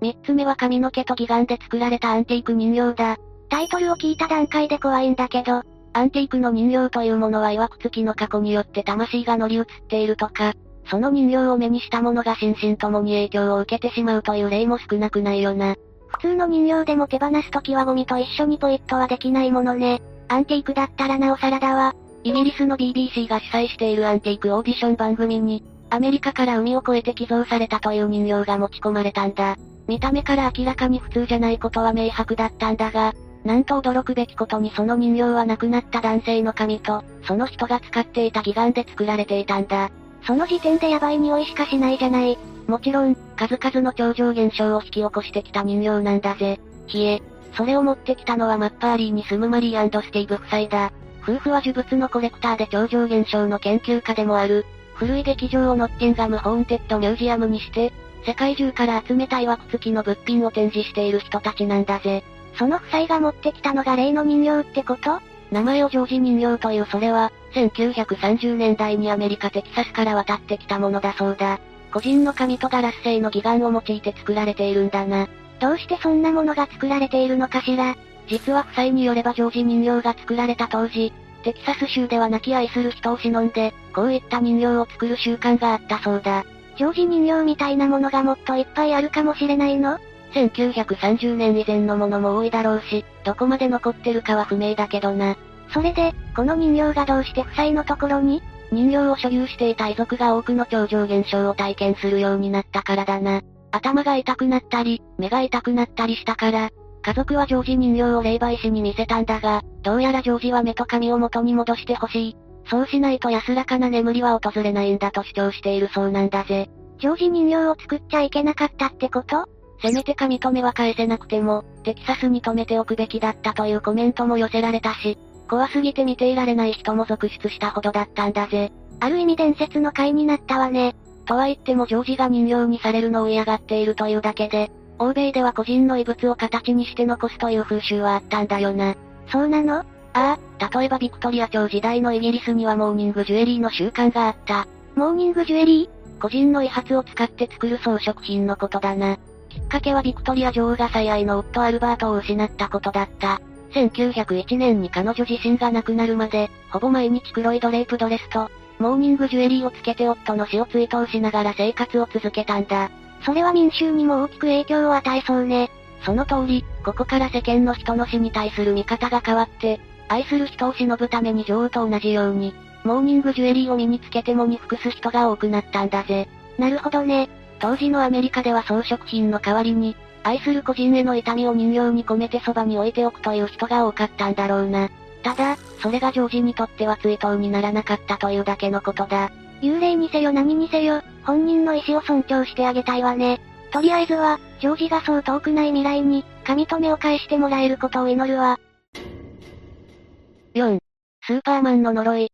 三つ目は髪の毛と義眼で作られたアンティーク人形だ。タイトルを聞いた段階で怖いんだけど、アンティークの人形というものは曰く付きの過去によって魂が乗り移っているとか、その人形を目にした者が心身ともに影響を受けてしまうという例も少なくないよな。普通の人形でも手放すときはゴミと一緒にポイットはできないものね。アンティークだったらなおさらだわ。イギリスの BBC が主催しているアンティークオーディション番組に、アメリカから海を越えて寄贈されたという人形が持ち込まれたんだ。見た目から明らかに普通じゃないことは明白だったんだが、なんと驚くべきことにその人形は亡くなった男性の髪と、その人が使っていた義眼で作られていたんだ。その時点でヤバい匂いしかしないじゃない。もちろん、数々の超常現象を引き起こしてきた人形なんだぜ。ひえ。それを持ってきたのはマッパーリーに住むマリースティーブ夫妻だ。夫婦は呪物のコレクターで超常現象の研究家でもある。古い劇場をノッティンガムホーンテッドミュージアムにして、世界中から集めた曰く付きの物品を展示している人たちなんだぜ。その夫妻が持ってきたのが例の人形ってこと？名前をジョージ人形というそれは、1930年代にアメリカテキサスから渡ってきたものだそうだ。個人の紙とガラス製の義眼を用いて作られているんだな。どうしてそんなものが作られているのかしら？実は夫妻によればジョージ人形が作られた当時、テキサス州では亡き愛する人を忍んで、こういった人形を作る習慣があったそうだ。ジョージ人形みたいなものがもっといっぱいあるかもしれないの？1930年以前のものも多いだろうし、どこまで残ってるかは不明だけどな。それで、この人形がどうして夫妻のところに？人形を所有していた遺族が多くの超常現象を体験するようになったからだな。頭が痛くなったり、目が痛くなったりしたから、家族はジョージ人形を霊媒師に見せたんだが、どうやらジョージは目と髪を元に戻してほしい。そうしないと安らかな眠りは訪れないんだと主張しているそうなんだぜ。ジョージ人形を作っちゃいけなかったってこと？せめて髪留めは返せなくても、テキサスに留めておくべきだったというコメントも寄せられたし、怖すぎて見ていられない人も続出したほどだったんだぜ。ある意味伝説の回になったわね。とは言ってもジョージが人形にされるのを嫌がっているというだけで、欧米では個人の遺物を形にして残すという風習はあったんだよな。そうなの？ああ、例えばビクトリア朝時代のイギリスにはモーニングジュエリーの習慣があった。モーニングジュエリー？個人の遺髪を使って作る装飾品のことだな。きっかけはビクトリア女王が最愛の夫アルバートを失ったことだった。1901年に彼女自身が亡くなるまで、ほぼ毎日黒いドレープドレスと、モーニングジュエリーをつけて夫の死を追悼しながら生活を続けたんだ。それは民衆にも大きく影響を与えそうね。その通り、ここから世間の人の死に対する見方が変わって、愛する人を忍ぶために女王と同じように、モーニングジュエリーを身につけてもに服す人が多くなったんだぜ。なるほどね。当時のアメリカでは装飾品の代わりに、愛する個人への痛みを人形に込めてそばに置いておくという人が多かったんだろうな。ただ、それがジョージにとっては追悼にならなかったというだけのことだ。幽霊にせよ何にせよ、本人の意思を尊重してあげたいわね。とりあえずは、ジョージがそう遠くない未来に、髪留めを返してもらえることを祈るわ。4. スーパーマンの呪い。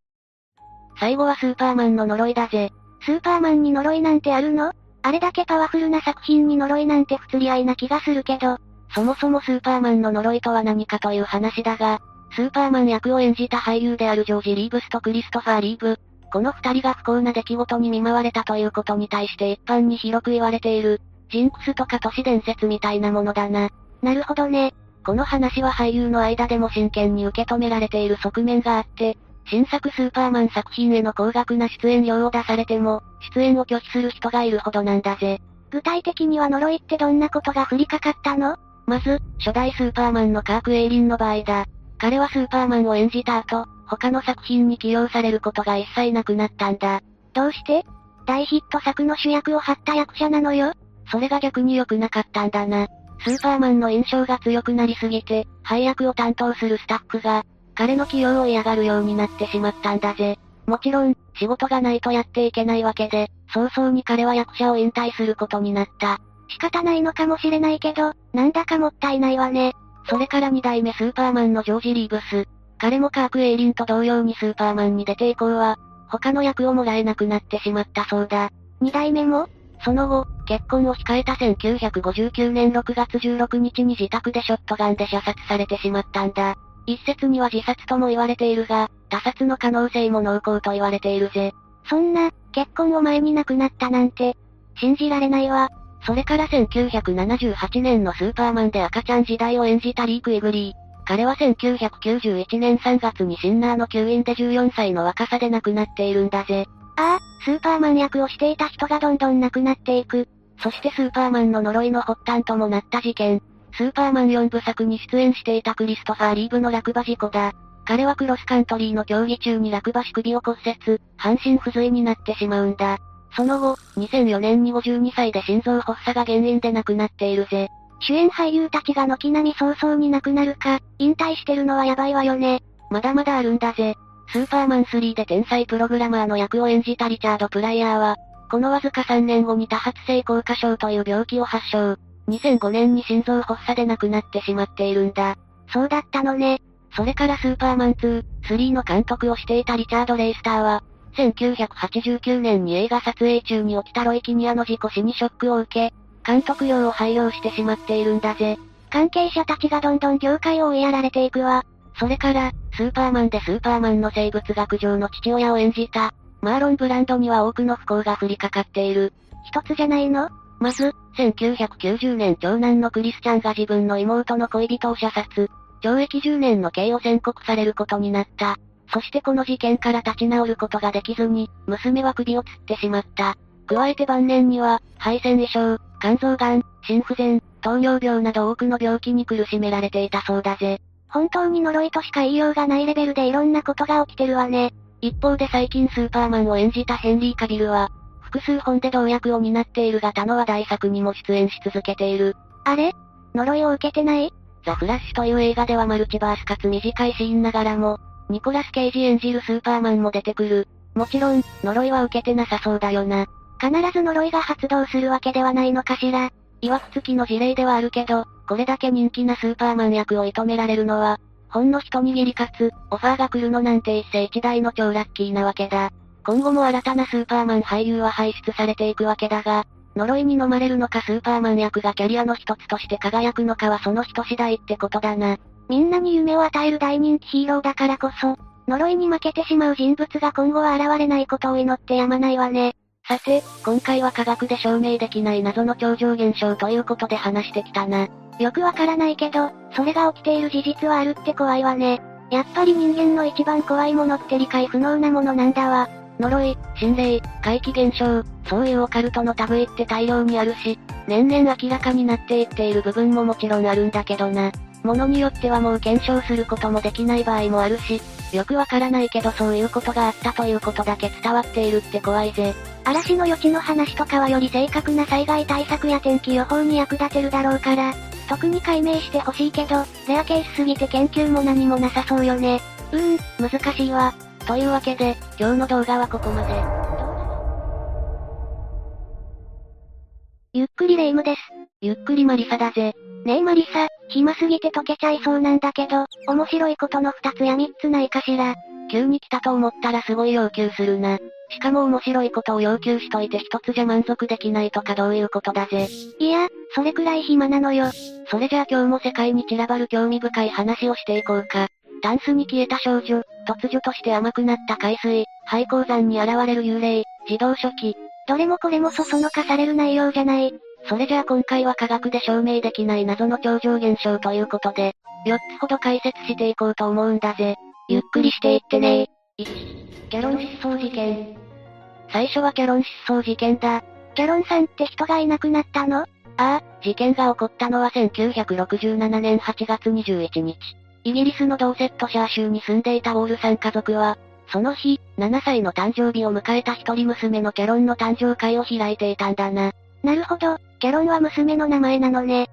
最後はスーパーマンの呪いだぜ。スーパーマンに呪いなんてあるの？あれだけパワフルな作品に呪いなんて不釣り合いな気がするけど、そもそもスーパーマンの呪いとは何かという話だが、スーパーマン役を演じた俳優であるジョージ・リーブスとクリストファー・リーブ、この二人が不幸な出来事に見舞われたということに対して一般に広く言われている、ジンクスとか都市伝説みたいなものだな。なるほどね。この話は俳優の間でも真剣に受け止められている側面があって、新作スーパーマン作品への高額な出演料を出されても、出演を拒否する人がいるほどなんだぜ。具体的には呪いってどんなことが降りかかったの？まず、初代スーパーマンのカーク・エイリンの場合だ。彼はスーパーマンを演じた後、他の作品に起用されることが一切なくなったんだ。どうして？大ヒット作の主役を張った役者なのよそれが逆に良くなかったんだな。スーパーマンの印象が強くなりすぎて、配役を担当するスタッフが、彼の起用を嫌がるようになってしまったんだぜ。もちろん、仕事がないとやっていけないわけで、早々に彼は役者を引退することになった。仕方ないのかもしれないけど、なんだかもったいないわね。それから二代目スーパーマンのジョージ・リーブス。彼もカーク・エイリンと同様にスーパーマンに出て以降は、他の役をもらえなくなってしまったそうだ。二代目もその後、結婚を控えた1959年6月16日に自宅でショットガンで射殺されてしまったんだ。一説には自殺とも言われているが、他殺の可能性も濃厚と言われているぜ。そんな、結婚を前に亡くなったなんて、信じられないわ。それから1978年のスーパーマンで赤ちゃん時代を演じたリーク・イグリー。彼は1991年3月にシンナーの吸引で14歳の若さで亡くなっているんだぜ。ああ、スーパーマン役をしていた人がどんどん亡くなっていく。そしてスーパーマンの呪いの発端ともなった事件。スーパーマン4部作に出演していたクリストファー・リーブの落馬事故だ。彼はクロスカントリーの競技中に落馬し首を骨折、半身不随になってしまうんだ。その後、2004年に52歳で心臓発作が原因で亡くなっているぜ。主演俳優たちが軒並み早々に亡くなるか、引退してるのはやばいわよね。まだまだあるんだぜ。スーパーマン3で天才プログラマーの役を演じたリチャード・プライヤーは、このわずか3年後に多発性硬化症という病気を発症。2005年に心臓発作で亡くなってしまっているんだ。そうだったのね。それからスーパーマン2、3の監督をしていたリチャード・レイスターは、1989年に映画撮影中に起きたロイキニアの事故死にショックを受け、監督用を廃業してしまっているんだぜ。関係者たちがどんどん業界を追いやられていくわ。それから、スーパーマンでスーパーマンの生物学上の父親を演じた、マーロン・ブランドには多くの不幸が降りかかっている。一つじゃないの？まず、1990年長男のクリスチャンが自分の妹の恋人を射殺。懲役10年の刑を宣告されることになった。そしてこの事件から立ち直ることができずに、娘は首を吊ってしまった。加えて晩年には、肺腺異常、肝臓癌、心不全、糖尿病など多くの病気に苦しめられていたそうだぜ。本当に呪いとしか言いようがないレベルでいろんなことが起きてるわね。一方で最近スーパーマンを演じたヘンリー・カビルは、複数本で同役を担っているが他の話題作にも出演し続けている。あれ？呪いを受けてない？ザ・フラッシュという映画ではマルチバースかつ短いシーンながらも、ニコラス・ケイジ演じるスーパーマンも出てくる。もちろん、呪いは受けてなさそうだよな。必ず呪いが発動するわけではないのかしら。曰く付きの事例ではあるけど、これだけ人気なスーパーマン役を射止められるのは、ほんの一握りかつ、オファーが来るのなんて一世一代の超ラッキーなわけだ。今後も新たなスーパーマン俳優は輩出されていくわけだが、呪いに飲まれるのかスーパーマン役がキャリアの一つとして輝くのかはその人次第ってことだな。みんなに夢を与える大人気ヒーローだからこそ、呪いに負けてしまう人物が今後は現れないことを祈ってやまないわね。さて、今回は科学で証明できない謎の超常現象ということで話してきたな。よくわからないけど、それが起きている事実はあるって怖いわね。やっぱり人間の一番怖いものって理解不能なものなんだわ。呪い、心霊、怪奇現象、そういうオカルトの類って大量にあるし、年々明らかになっていっている部分ももちろんあるんだけどな。ものによってはもう検証することもできない場合もあるし、よくわからないけどそういうことがあったということだけ伝わっているって怖いぜ。嵐の予知の話とかはより正確な災害対策や天気予報に役立てるだろうから、特に解明してほしいけど、レアケースすぎて研究も何もなさそうよね。うーん、難しいわ。というわけで、今日の動画はここまで。ゆっくりレ夢ムです。ゆっくりマリサだぜ。ねえマリサ、暇すぎて溶けちゃいそうなんだけど、面白いことの二つや三つないかしら。急に来たと思ったらすごい要求するな。しかも面白いことを要求しといて一つじゃ満足できないとかどういうことだぜ。いや、それくらい暇なのよ。それじゃあ今日も世界に散らばる興味深い話をしていこうか。タンスに消えた少女、突如として甘くなった海水、廃鉱山に現れる幽霊、自動書記。どれもこれもそそのかされる内容じゃない。それじゃあ今回は科学で証明できない謎の超常現象ということで、4つほど解説していこうと思うんだぜ。ゆっくりしていってね1、キャロン失踪事件。最初はキャロン失踪事件だ。キャロンさんって人がいなくなったの？ああ、事件が起こったのは1967年8月21日。イギリスのドーセットシャー州に住んでいたウォールさん家族は、その日、7歳の誕生日を迎えた一人娘のキャロンの誕生会を開いていたんだな。なるほど、キャロンは娘の名前なのね。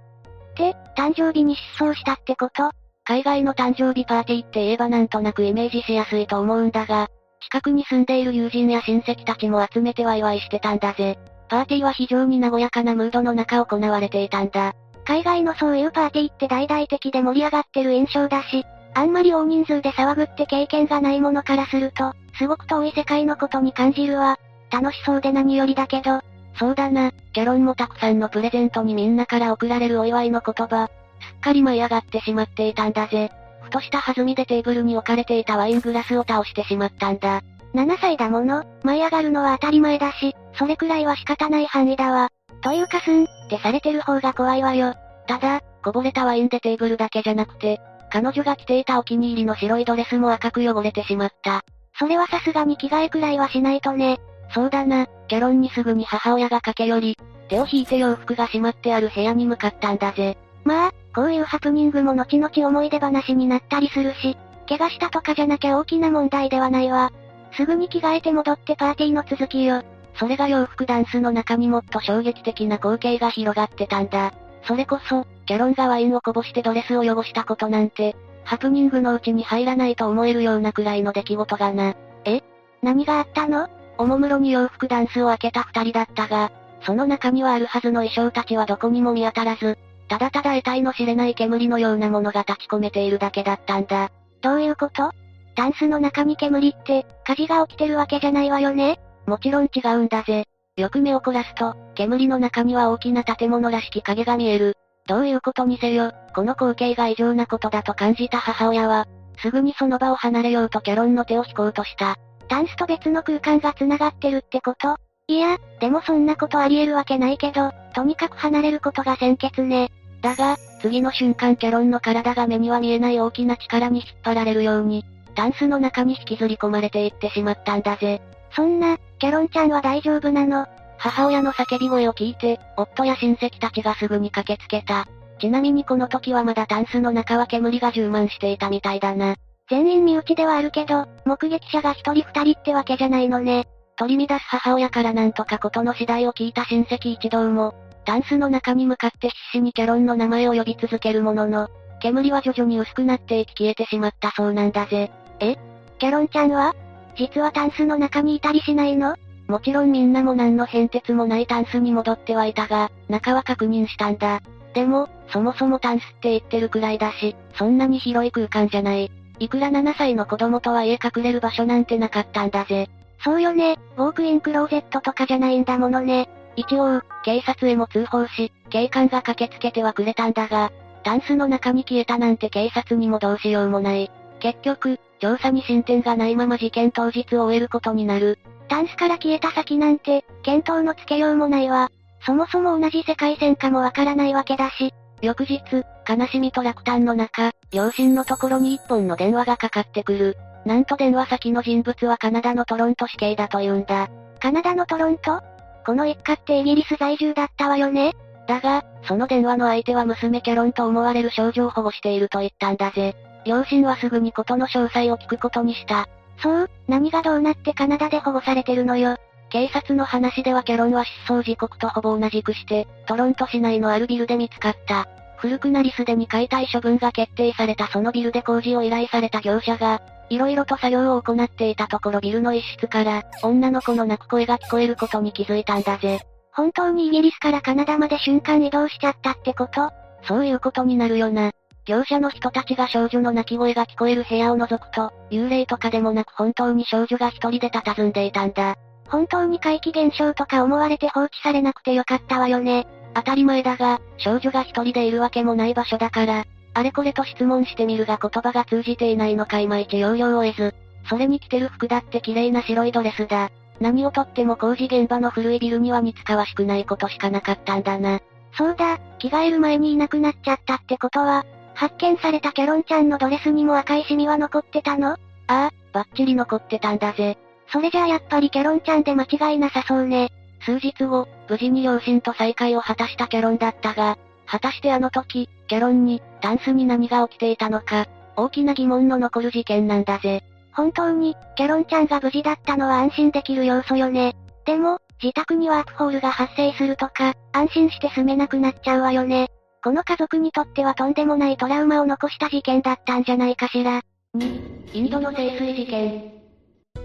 で、誕生日に失踪したってこと？海外の誕生日パーティーって言えばなんとなくイメージしやすいと思うんだが、近くに住んでいる友人や親戚たちも集めてワイワイしてたんだぜ。パーティーは非常に和やかなムードの中行われていたんだ。海外のそういうパーティーって大々的で盛り上がってる印象だし、あんまり大人数で騒ぐって経験がないものからすると、すごく遠い世界のことに感じるわ。楽しそうで何よりだけど。そうだな、キャロンもたくさんのプレゼントにみんなから送られるお祝いの言葉。すっかり舞い上がってしまっていたんだぜ。ふとした弾みでテーブルに置かれていたワイングラスを倒してしまったんだ。7歳だもの、舞い上がるのは当たり前だし、それくらいは仕方ない範囲だわ。というかすん、ってされてる方が怖いわよ。ただ、こぼれたワインでテーブルだけじゃなくて、彼女が着ていたお気に入りの白いドレスも赤く汚れてしまった。それはさすがに着替えくらいはしないとね。そうだな、キャロンにすぐに母親が駆け寄り、手を引いて洋服がしまってある部屋に向かったんだぜ。まあ、こういうハプニングも後々思い出話になったりするし、怪我したとかじゃなきゃ大きな問題ではないわ。すぐに着替えて戻ってパーティーの続きよ。それが洋服ダンスの中にもっと衝撃的な光景が広がってたんだ。それこそ、キャロンがワインをこぼしてドレスを汚したことなんて、ハプニングのうちに入らないと思えるようなくらいの出来事がな。え？何があったの？おもむろに洋服ダンスを開けた二人だったが、その中にはあるはずの衣装たちはどこにも見当たらず、ただただ得体の知れない煙のようなものが立ち込めているだけだったんだ。どういうこと？タンスの中に煙って、火事が起きてるわけじゃないわよねもちろん違うんだぜ。よく目を凝らすと、煙の中には大きな建物らしき影が見える。どういうことにせよ、この光景が異常なことだと感じた母親は、すぐにその場を離れようとキャロンの手を引こうとした。タンスと別の空間が繋がってるってこと？いや、でもそんなことあり得るわけないけど、とにかく離れることが先決ね。だが、次の瞬間キャロンの体が目には見えない大きな力に引っ張られるように、タンスの中に引きずり込まれていってしまったんだぜ。そんな、キャロンちゃんは大丈夫なの？母親の叫び声を聞いて、夫や親戚たちがすぐに駆けつけた。ちなみにこの時はまだタンスの中は煙が充満していたみたいだな。全員身内ではあるけど、目撃者が一人二人ってわけじゃないのね。取り乱す母親からなんとかことの次第を聞いた親戚一同も、タンスの中に向かって必死にキャロンの名前を呼び続けるものの、煙は徐々に薄くなっていき消えてしまったそうなんだぜ。え？キャロンちゃんは？実はタンスの中にいたりしないの？もちろんみんなも何の変哲もないタンスに戻ってはいたが、中は確認したんだ。でも、そもそもタンスって言ってるくらいだし、そんなに広い空間じゃない。いくら7歳の子供とはいえ隠れる場所なんてなかったんだぜ。そうよね、ウォークインクローゼットとかじゃないんだものね。一応、警察へも通報し、警官が駆けつけてはくれたんだが、タンスの中に消えたなんて警察にもどうしようもない。結局、調査に進展がないまま事件当日を終えることになる。タンスから消えた先なんて、見当のつけようもないわ。そもそも同じ世界線かもわからないわけだし。翌日、悲しみと落胆の中、両親のところに一本の電話がかかってくる。なんと電話先の人物はカナダのトロント市警だと言うんだ。カナダのトロント？この一家ってイギリス在住だったわよね？だが、その電話の相手は娘キャロンと思われる少女を保護していると言ったんだぜ。両親はすぐに事の詳細を聞くことにした。そう、何がどうなってカナダで保護されてるのよ？警察の話ではキャロンは失踪時刻とほぼ同じくして、トロント市内のあるビルで見つかった。古くなりすでに解体処分が決定されたそのビルで工事を依頼された業者が、色々と作業を行っていたところビルの一室から、女の子の泣く声が聞こえることに気づいたんだぜ。本当にイギリスからカナダまで瞬間移動しちゃったってこと？そういうことになるよな。業者の人たちが少女の泣き声が聞こえる部屋を覗くと、幽霊とかでもなく本当に少女が一人で佇んでいたんだ。本当に怪奇現象とか思われて放置されなくてよかったわよね。当たり前だが、少女が一人でいるわけもない場所だから、あれこれと質問してみるが言葉が通じていないのかいまいち要領を得ず、それに着てる服だって綺麗な白いドレスだ。何をとっても工事現場の古いビルには似つかわしくないことしかなかったんだな。そうだ、着替える前にいなくなっちゃったってことは、発見されたキャロンちゃんのドレスにも赤いシミは残ってたの？ああ、バッチリ残ってたんだぜ。それじゃあやっぱりキャロンちゃんで間違いなさそうね。数日後、無事に両親と再会を果たしたキャロンだったが、果たしてあの時、キャロンに、タンスに何が起きていたのか、大きな疑問の残る事件なんだぜ。本当に、キャロンちゃんが無事だったのは安心できる要素よね。でも、自宅にワープホールが発生するとか、安心して住めなくなっちゃうわよね。この家族にとってはとんでもないトラウマを残した事件だったんじゃないかしら。2、インドの清水事件。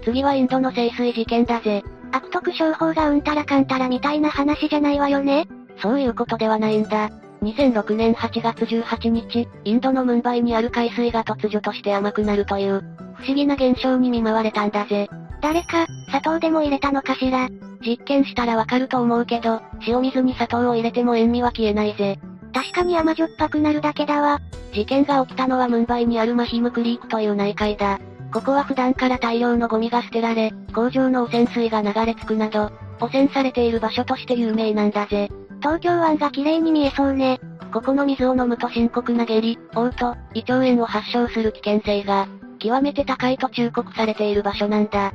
次はインドの清水事件だぜ。悪徳商法がうんたらかんたらみたいな話じゃないわよね。そういうことではないんだ。2006年8月18日、インドのムンバイにある海水が突如として甘くなるという、不思議な現象に見舞われたんだぜ。誰か、砂糖でも入れたのかしら？実験したらわかると思うけど、塩水に砂糖を入れても塩味は消えないぜ。確かに甘じょっぱくなるだけだわ。事件が起きたのはムンバイにあるマヒムクリークという内海だ。ここは普段から大量のゴミが捨てられ、工場の汚染水が流れ着くなど、汚染されている場所として有名なんだぜ。東京湾が綺麗に見えそうね。ここの水を飲むと深刻な下痢、嘔吐、胃腸炎を発症する危険性が、極めて高いと忠告されている場所なんだ。ん？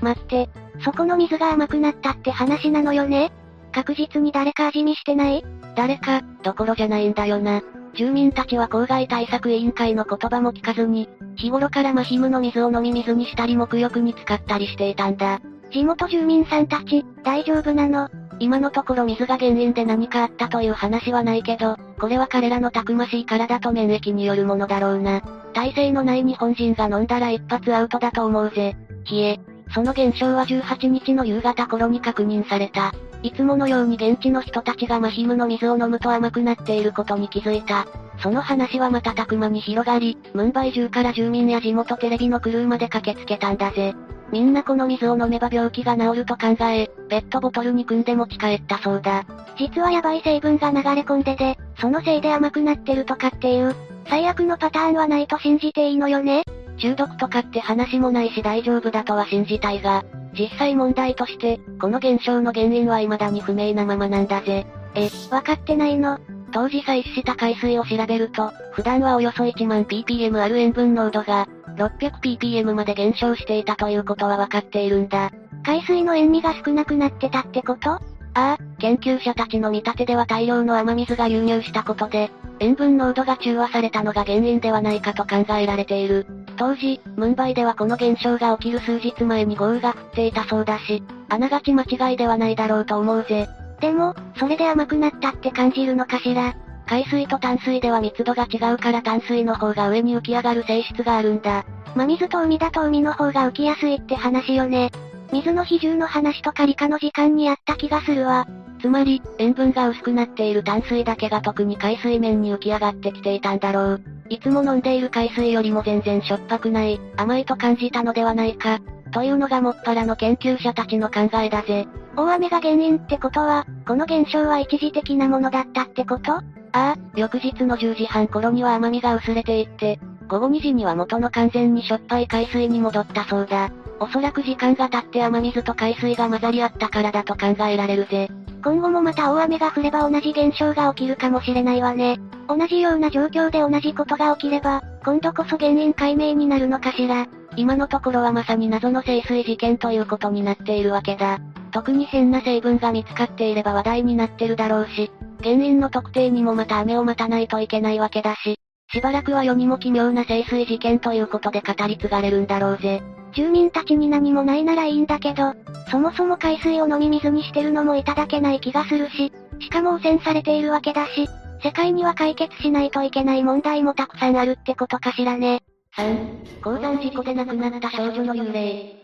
待って、そこの水が甘くなったって話なのよね？確実に誰か味見してない？誰か、どころじゃないんだよな。住民たちは公害対策委員会の言葉も聞かずに、日頃からマヒムの水を飲み水にしたり沐浴に使ったりしていたんだ。地元住民さんたち、大丈夫なの？今のところ水が原因で何かあったという話はないけど、これは彼らのたくましい体と免疫によるものだろうな。耐性のない日本人が飲んだら一発アウトだと思うぜ。冷え。その現象は18日の夕方頃に確認された。いつものように現地の人たちがマヒムの水を飲むと甘くなっていることに気づいた。その話は瞬く間に広がり、ムンバイ中から住民や地元テレビのクルーまで駆けつけたんだぜ。みんなこの水を飲めば病気が治ると考え、ペットボトルに組んで持ち帰ったそうだ。実はヤバい成分が流れ込んでで、そのせいで甘くなってるとかっていう、最悪のパターンはないと信じていいのよね中毒とかって話もないし大丈夫だとは信じたいが、実際問題として、この現象の原因は未だに不明なままなんだぜ。え、わかってないの？当時採取した海水を調べると、普段はおよそ1万 ppm ある塩分濃度が、600ppm まで減少していたということはわかっているんだ。海水の塩味が少なくなってたってこと？ああ、研究者たちの見立てでは大量の雨水が流入したことで、塩分濃度が中和されたのが原因ではないかと考えられている。当時、ムンバイではこの現象が起きる数日前に豪雨が降っていたそうだし、あながち間違いではないだろうと思うぜ。でも、それで甘くなったって感じるのかしら？海水と淡水では密度が違うから淡水の方が上に浮き上がる性質があるんだ。真水と海だと海の方が浮きやすいって話よね。水の比重の話とか理科の時間にあった気がするわ。つまり、塩分が薄くなっている淡水だけが特に海水面に浮き上がってきていたんだろう。いつも飲んでいる海水よりも全然しょっぱくない、甘いと感じたのではないか。というのがもっぱらの研究者たちの考えだぜ。大雨が原因ってことは、この現象は一時的なものだったってこと？ああ、翌日の10時半頃には甘みが薄れていって、午後2時には元の完全にしょっぱい海水に戻ったそうだ。おそらく時間が経って雨水と海水が混ざり合ったからだと考えられるぜ。今後もまた大雨が降れば同じ現象が起きるかもしれないわね。同じような状況で同じことが起きれば、今度こそ原因解明になるのかしら。今のところはまさに謎の清水事件ということになっているわけだ。特に変な成分が見つかっていれば話題になってるだろうし、原因の特定にもまた雨を待たないといけないわけだし、しばらくは世にも奇妙な清水事件ということで語り継がれるんだろうぜ。住民たちに何もないならいいんだけど、そもそも海水を飲み水にしてるのもいただけない気がするし、しかも汚染されているわけだし、世界には解決しないといけない問題もたくさんあるってことかしらね。3、鉱山事故で亡くなった少女の幽霊。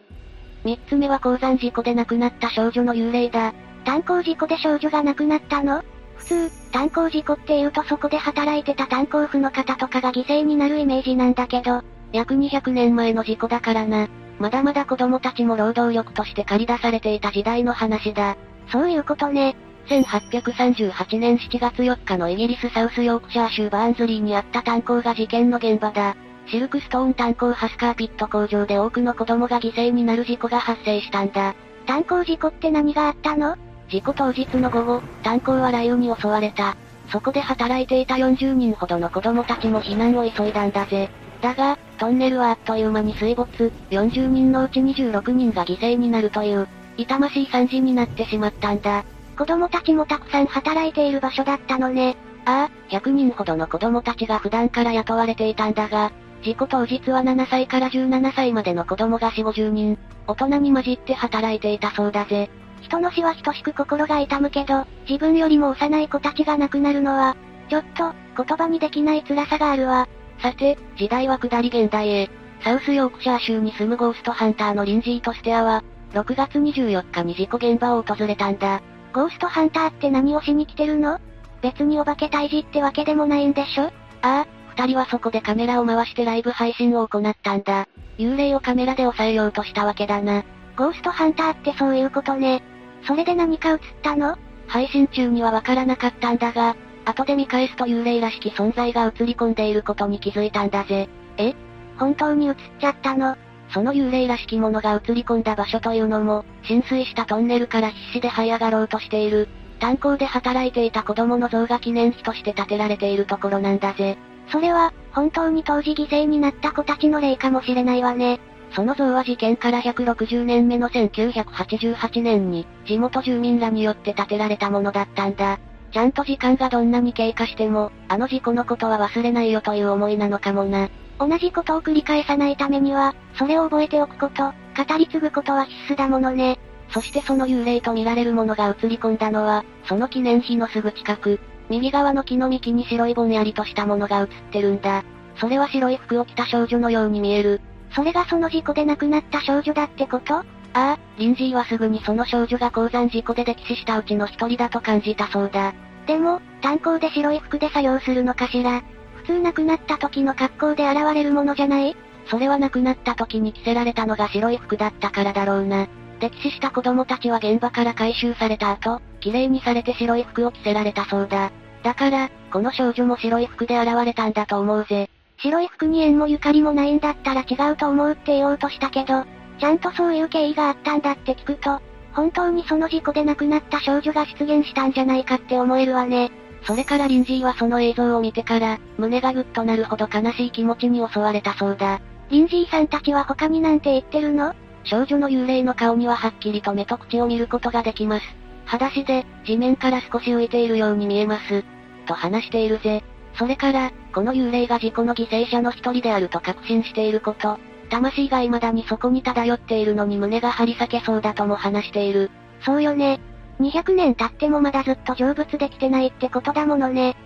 3つ目は鉱山事故で亡くなった少女の幽霊だ。炭鉱事故で少女が亡くなったの？普通、炭鉱事故って言うとそこで働いてた炭鉱夫の方とかが犠牲になるイメージなんだけど、約200年前の事故だからな。まだまだ子供たちも労働力として借り出されていた時代の話だ。そういうことね。1838年7月4日のイギリスサウスヨークシャー州バーンズリーにあった炭鉱が事件の現場だ。シルクストーン炭鉱ハスカーピット工場で多くの子供が犠牲になる事故が発生したんだ。炭鉱事故って何があったの？事故当日の午後、炭鉱は雷雨に襲われた。そこで働いていた40人ほどの子供たちも避難を急いだんだぜ。だが、トンネルはあっという間に水没、40人のうち26人が犠牲になるという、痛ましい惨事になってしまったんだ。子供たちもたくさん働いている場所だったのね。ああ、100人ほどの子供たちが普段から雇われていたんだが、事故当日は7歳から17歳までの子供が4、50人、大人に混じって働いていたそうだぜ。人の死は等しく心が痛むけど、自分よりも幼い子たちが亡くなるのは、ちょっと、言葉にできない辛さがあるわ。さて、時代は下り現代へ。サウスヨークシャー州に住むゴーストハンターのリンジーとしては、6月24日に事故現場を訪れたんだ。ゴーストハンターって何をしに来てるの？別にお化け退治ってわけでもないんでしょ？ああ、二人はそこでカメラを回してライブ配信を行ったんだ。幽霊をカメラで抑えようとしたわけだな。ゴーストハンターってそういうことね。それで何か映ったの？配信中にはわからなかったんだが、後で見返すと幽霊らしき存在が映り込んでいることに気づいたんだぜ。え？本当に映っちゃったの？その幽霊らしきものが映り込んだ場所というのも、浸水したトンネルから必死で這い上がろうとしている、炭鉱で働いていた子供の像が記念碑として建てられているところなんだぜ。それは、本当に当時犠牲になった子たちの霊かもしれないわね。その像は事件から160年目の1988年に、地元住民らによって建てられたものだったんだ。ちゃんと時間がどんなに経過しても、あの事故のことは忘れないよという思いなのかもな。同じことを繰り返さないためには、それを覚えておくこと、語り継ぐことは必須だものね。そしてその幽霊と見られるものが映り込んだのは、その記念碑のすぐ近く、右側の木の幹に白いぼんやりとしたものが映ってるんだ。それは白い服を着た少女のように見える。それがその事故で亡くなった少女だってこと？ああ、リンジーはすぐにその少女が鉱山事故で溺死したうちの一人だと感じたそうだ。でも、炭鉱で白い服で作業するのかしら？普通亡くなった時の格好で現れるものじゃない？それは亡くなった時に着せられたのが白い服だったからだろうな。溺死した子供たちは現場から回収された後、綺麗にされて白い服を着せられたそうだ。だから、この少女も白い服で現れたんだと思うぜ。白い服に縁もゆかりもないんだったら違うと思うって言おうとしたけど、ちゃんとそういう経緯があったんだって聞くと、本当にその事故で亡くなった少女が出現したんじゃないかって思えるわね。それからリンジーはその映像を見てから、胸がぐっとなるほど悲しい気持ちに襲われたそうだ。リンジーさんたちは他になんて言ってるの？少女の幽霊の顔にははっきりと目と口を見ることができます。裸足で、地面から少し浮いているように見えます。と話しているぜ。それから、この幽霊が事故の犠牲者の一人であると確信していること。魂が未だにそこに漂っているのに胸が張り裂けそうだとも話している。そうよね。200年経ってもまだずっと成仏できてないってことだものね。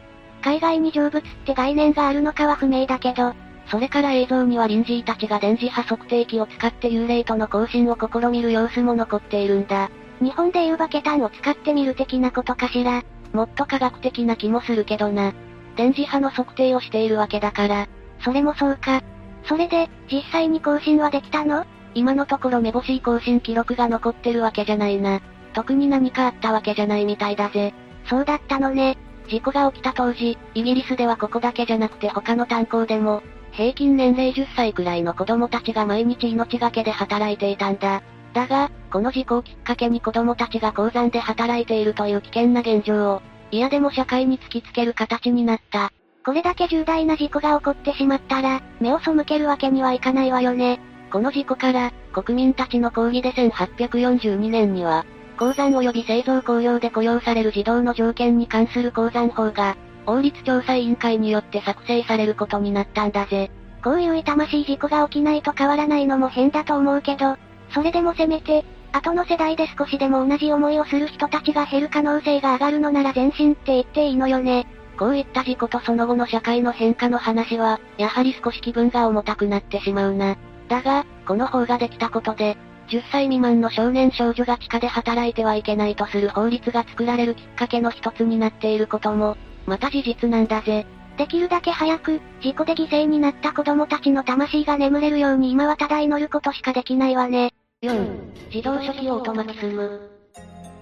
海外に成仏って概念があるのかは不明だけど、それから映像にはリンジーたちが電磁波測定器を使って幽霊との交信を試みる様子も残っているんだ。日本でいうバケタンを使ってみる的なことかしら。もっと科学的な気もするけどな。電磁波の測定をしているわけだから。それもそうか。それで、実際に更新はできたの？今のところめぼしい更新記録が残ってるわけじゃないな。特に何かあったわけじゃないみたいだぜ。そうだったのね。事故が起きた当時、イギリスではここだけじゃなくて他の炭鉱でも、平均年齢10歳くらいの子供たちが毎日命がけで働いていたんだ。だが、この事故をきっかけに子供たちが鉱山で働いているという危険な現状を、嫌でも社会に突きつける形になった。これだけ重大な事故が起こってしまったら、目を背けるわけにはいかないわよね。この事故から、国民たちの抗議で1842年には、鉱山及び製造工業で雇用される児童の条件に関する鉱山法が、法律調査委員会によって作成されることになったんだぜ。こういう痛ましい事故が起きないと変わらないのも変だと思うけど、それでもせめて、後の世代で少しでも同じ思いをする人たちが減る可能性が上がるのなら前進って言っていいのよね。こういった事故とその後の社会の変化の話は、やはり少し気分が重たくなってしまうな。だが、この法ができたことで、10歳未満の少年少女が地下で働いてはいけないとする法律が作られるきっかけの一つになっていることも、また事実なんだぜ。できるだけ早く、事故で犠牲になった子供たちの魂が眠れるように今はただ祈ることしかできないわね。4、自動初期オートマティスム。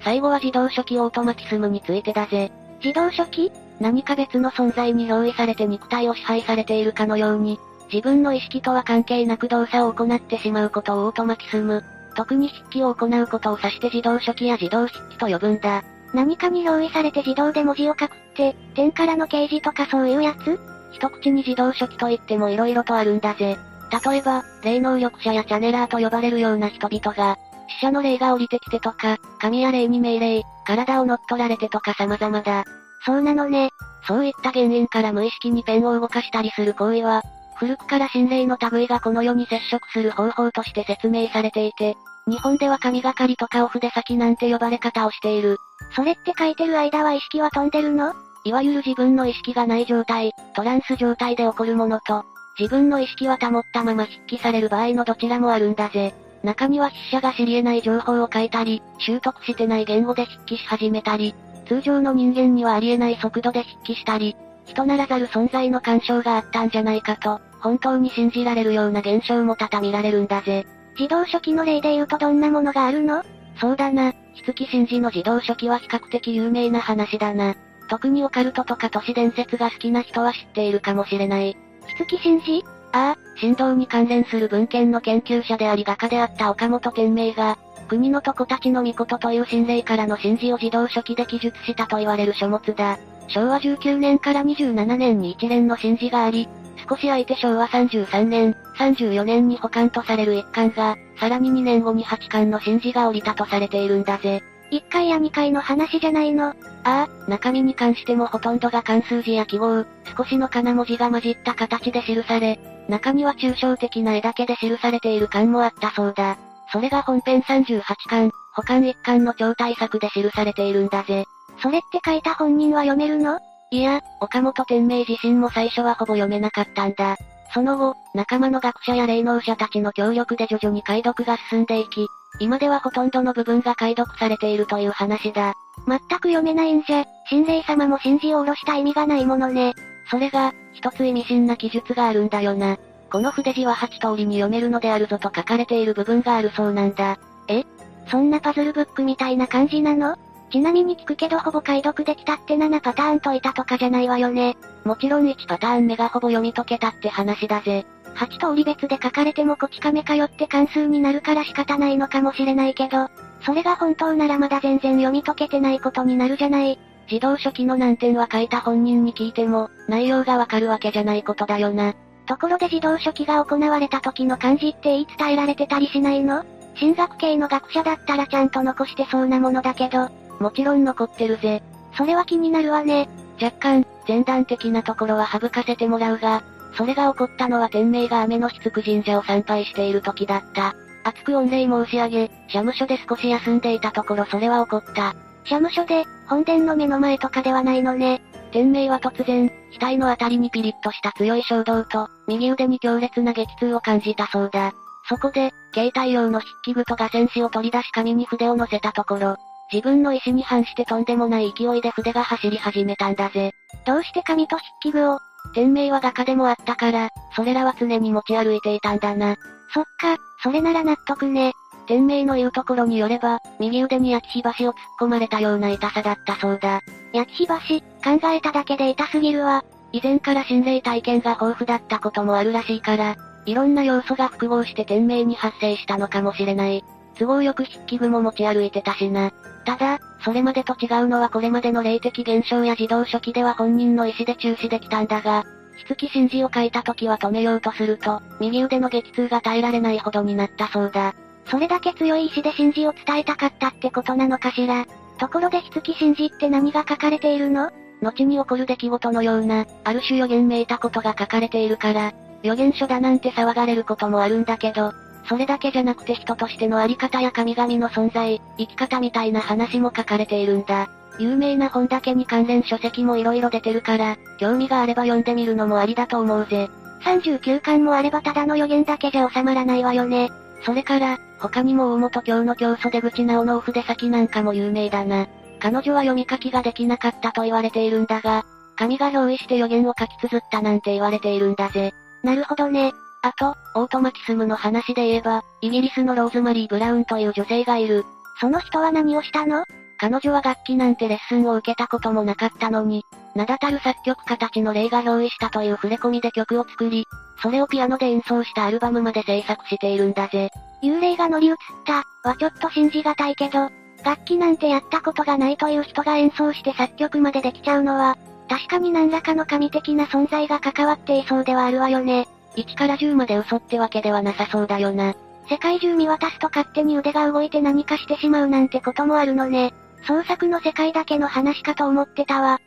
最後は自動初期オートマティスムについてだぜ。自動初期？何か別の存在に憑依されて肉体を支配されているかのように、自分の意識とは関係なく動作を行ってしまうことをオートマティスム。特に筆記を行うことを指して自動書記や自動筆記と呼ぶんだ。何かに表意されて自動で文字を書くって、点からの掲示とかそういうやつ？一口に自動書記と言っても色々とあるんだぜ。例えば、霊能力者やチャネラーと呼ばれるような人々が、死者の霊が降りてきてとか、神や霊に命令、体を乗っ取られてとか様々だ。そうなのね。そういった原因から無意識にペンを動かしたりする行為は、古くから心霊の類がこの世に接触する方法として説明されていて、日本では神がかりとかお筆先なんて呼ばれ方をしている。それって書いてる間は意識は飛んでるの？いわゆる自分の意識がない状態、トランス状態で起こるものと、自分の意識は保ったまま筆記される場合のどちらもあるんだぜ。中には筆者が知り得ない情報を書いたり、習得してない言語で筆記し始めたり、通常の人間にはありえない速度で筆記したり、人ならざる存在の干渉があったんじゃないかと、本当に信じられるような現象も多々見られるんだぜ。自動書記の例で言うとどんなものがあるの？そうだな、木月真治の自動書記は比較的有名な話だな。特にオカルトとか都市伝説が好きな人は知っているかもしれない。木月真治ああ、神道に関連する文献の研究者であり画家であった岡本天明が、国の床たちの御事という心霊からの神事を自動書記で記述したと言われる書物だ。昭和19年から27年に一連の神事があり、少し空いて昭和33年、34年に保管とされる一巻が、さらに2年後に8巻の神事が降りたとされているんだぜ。1回や2回の話じゃないの。ああ、中身に関してもほとんどが関数字や記号、少しの金文字が混じった形で記され、中には抽象的な絵だけで記されている巻もあったそうだ。それが本編38巻、保管1巻の超大作で記されているんだぜ。それって書いた本人は読めるの？いや、岡本天明自身も最初はほぼ読めなかったんだ。その後、仲間の学者や霊能者たちの協力で徐々に解読が進んでいき、今ではほとんどの部分が解読されているという話だ。全く読めないんじゃ、神霊様も信じを下ろした意味がないものね。それが、一つ意味深な記述があるんだよな。この筆字は8通りに読めるのであるぞと書かれている部分があるそうなんだ。え？そんなパズルブックみたいな感じなの？ちなみに聞くけどほぼ解読できたって7パターン解いたとかじゃないわよね。もちろん1パターン目がほぼ読み解けたって話だぜ。8通り別で書かれてもこち亀かよって関数になるから仕方ないのかもしれないけど、それが本当ならまだ全然読み解けてないことになるじゃない。自動書記の難点は書いた本人に聞いても、内容がわかるわけじゃないことだよな。ところで自動書記が行われた時の漢字って言い伝えられてたりしないの？進学系の学者だったらちゃんと残してそうなものだけど、もちろん残ってるぜ。それは気になるわね。若干、前段的なところは省かせてもらうが、それが起こったのは天命が雨のしつく神社を参拝している時だった。熱く御礼申し上げ、社務所で少し休んでいたところそれは起こった。社務所で、本殿の目の前とかではないのね。天命は突然、額のあたりにピリッとした強い衝動と、右腕に強烈な激痛を感じたそうだ。そこで、携帯用の筆記具と画線紙を取り出し紙に筆を乗せたところ、自分の意志に反してとんでもない勢いで筆が走り始めたんだぜ。どうして紙と筆記具を天命は画家でもあったから、それらは常に持ち歩いていたんだな。そっか、それなら納得ね。天命の言うところによれば、右腕に焼き火箸を突っ込まれたような痛さだったそうだ。焼き火箸、考えただけで痛すぎるわ。以前から心霊体験が豊富だったこともあるらしいから、いろんな要素が複合して天命に発生したのかもしれない。都合よく筆記具も持ち歩いてたしな。ただ、それまでと違うのはこれまでの霊的現象や自動書記では本人の意思で中止できたんだが、木月真治を書いた時は止めようとすると、右腕の激痛が耐えられないほどになったそうだ。それだけ強い意志で真治を伝えたかったってことなのかしら。ところで木月真治って何が書かれているの？後に起こる出来事のような、ある種予言めいたことが書かれているから、予言書だなんて騒がれることもあるんだけど、それだけじゃなくて人としてのあり方や神々の存在、生き方みたいな話も書かれているんだ。有名な本だけに関連書籍も色々出てるから、興味があれば読んでみるのもありだと思うぜ。39巻もあればただの予言だけじゃ収まらないわよね。それから、他にも大本教の教祖出口直のお筆先なんかも有名だな。彼女は読み書きができなかったと言われているんだが、神が憑依して予言を書き綴ったなんて言われているんだぜ。なるほどね。あと、オートマキスムの話で言えば、イギリスのローズマリー・ブラウンという女性がいる。その人は何をしたの？彼女は楽器なんてレッスンを受けたこともなかったのに、名だたる作曲家たちの霊が憑依したという触れ込みで曲を作り、それをピアノで演奏したアルバムまで制作しているんだぜ。幽霊が乗り移ったはちょっと信じがたいけど、楽器なんてやったことがないという人が演奏して作曲までできちゃうのは、確かに何らかの神的な存在が関わっていそうではあるわよね。1から10まで嘘ってわけではなさそうだよな。世界中見渡すと勝手に腕が動いて何かしてしまうなんてこともあるのね。創作の世界だけの話かと思ってたわ。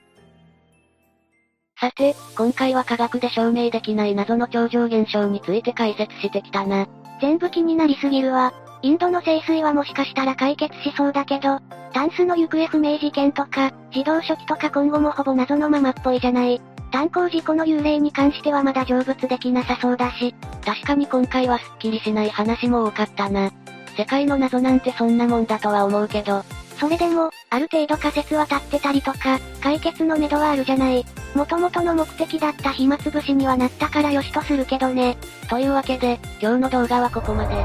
さて、今回は科学で証明できない謎の超常現象について解説してきたな。全部気になりすぎるわ。インドの聖水はもしかしたら解決しそうだけど、タンスの行方不明事件とか、自動書記とか今後もほぼ謎のままっぽいじゃない。炭鉱事故の幽霊に関してはまだ成仏できなさそうだし、確かに今回はスッキリしない話も多かったな。世界の謎なんてそんなもんだとは思うけど、それでも、ある程度仮説は立ってたりとか、解決のめどはあるじゃない。元々の目的だった暇つぶしにはなったからよしとするけどね。というわけで、今日の動画はここまで。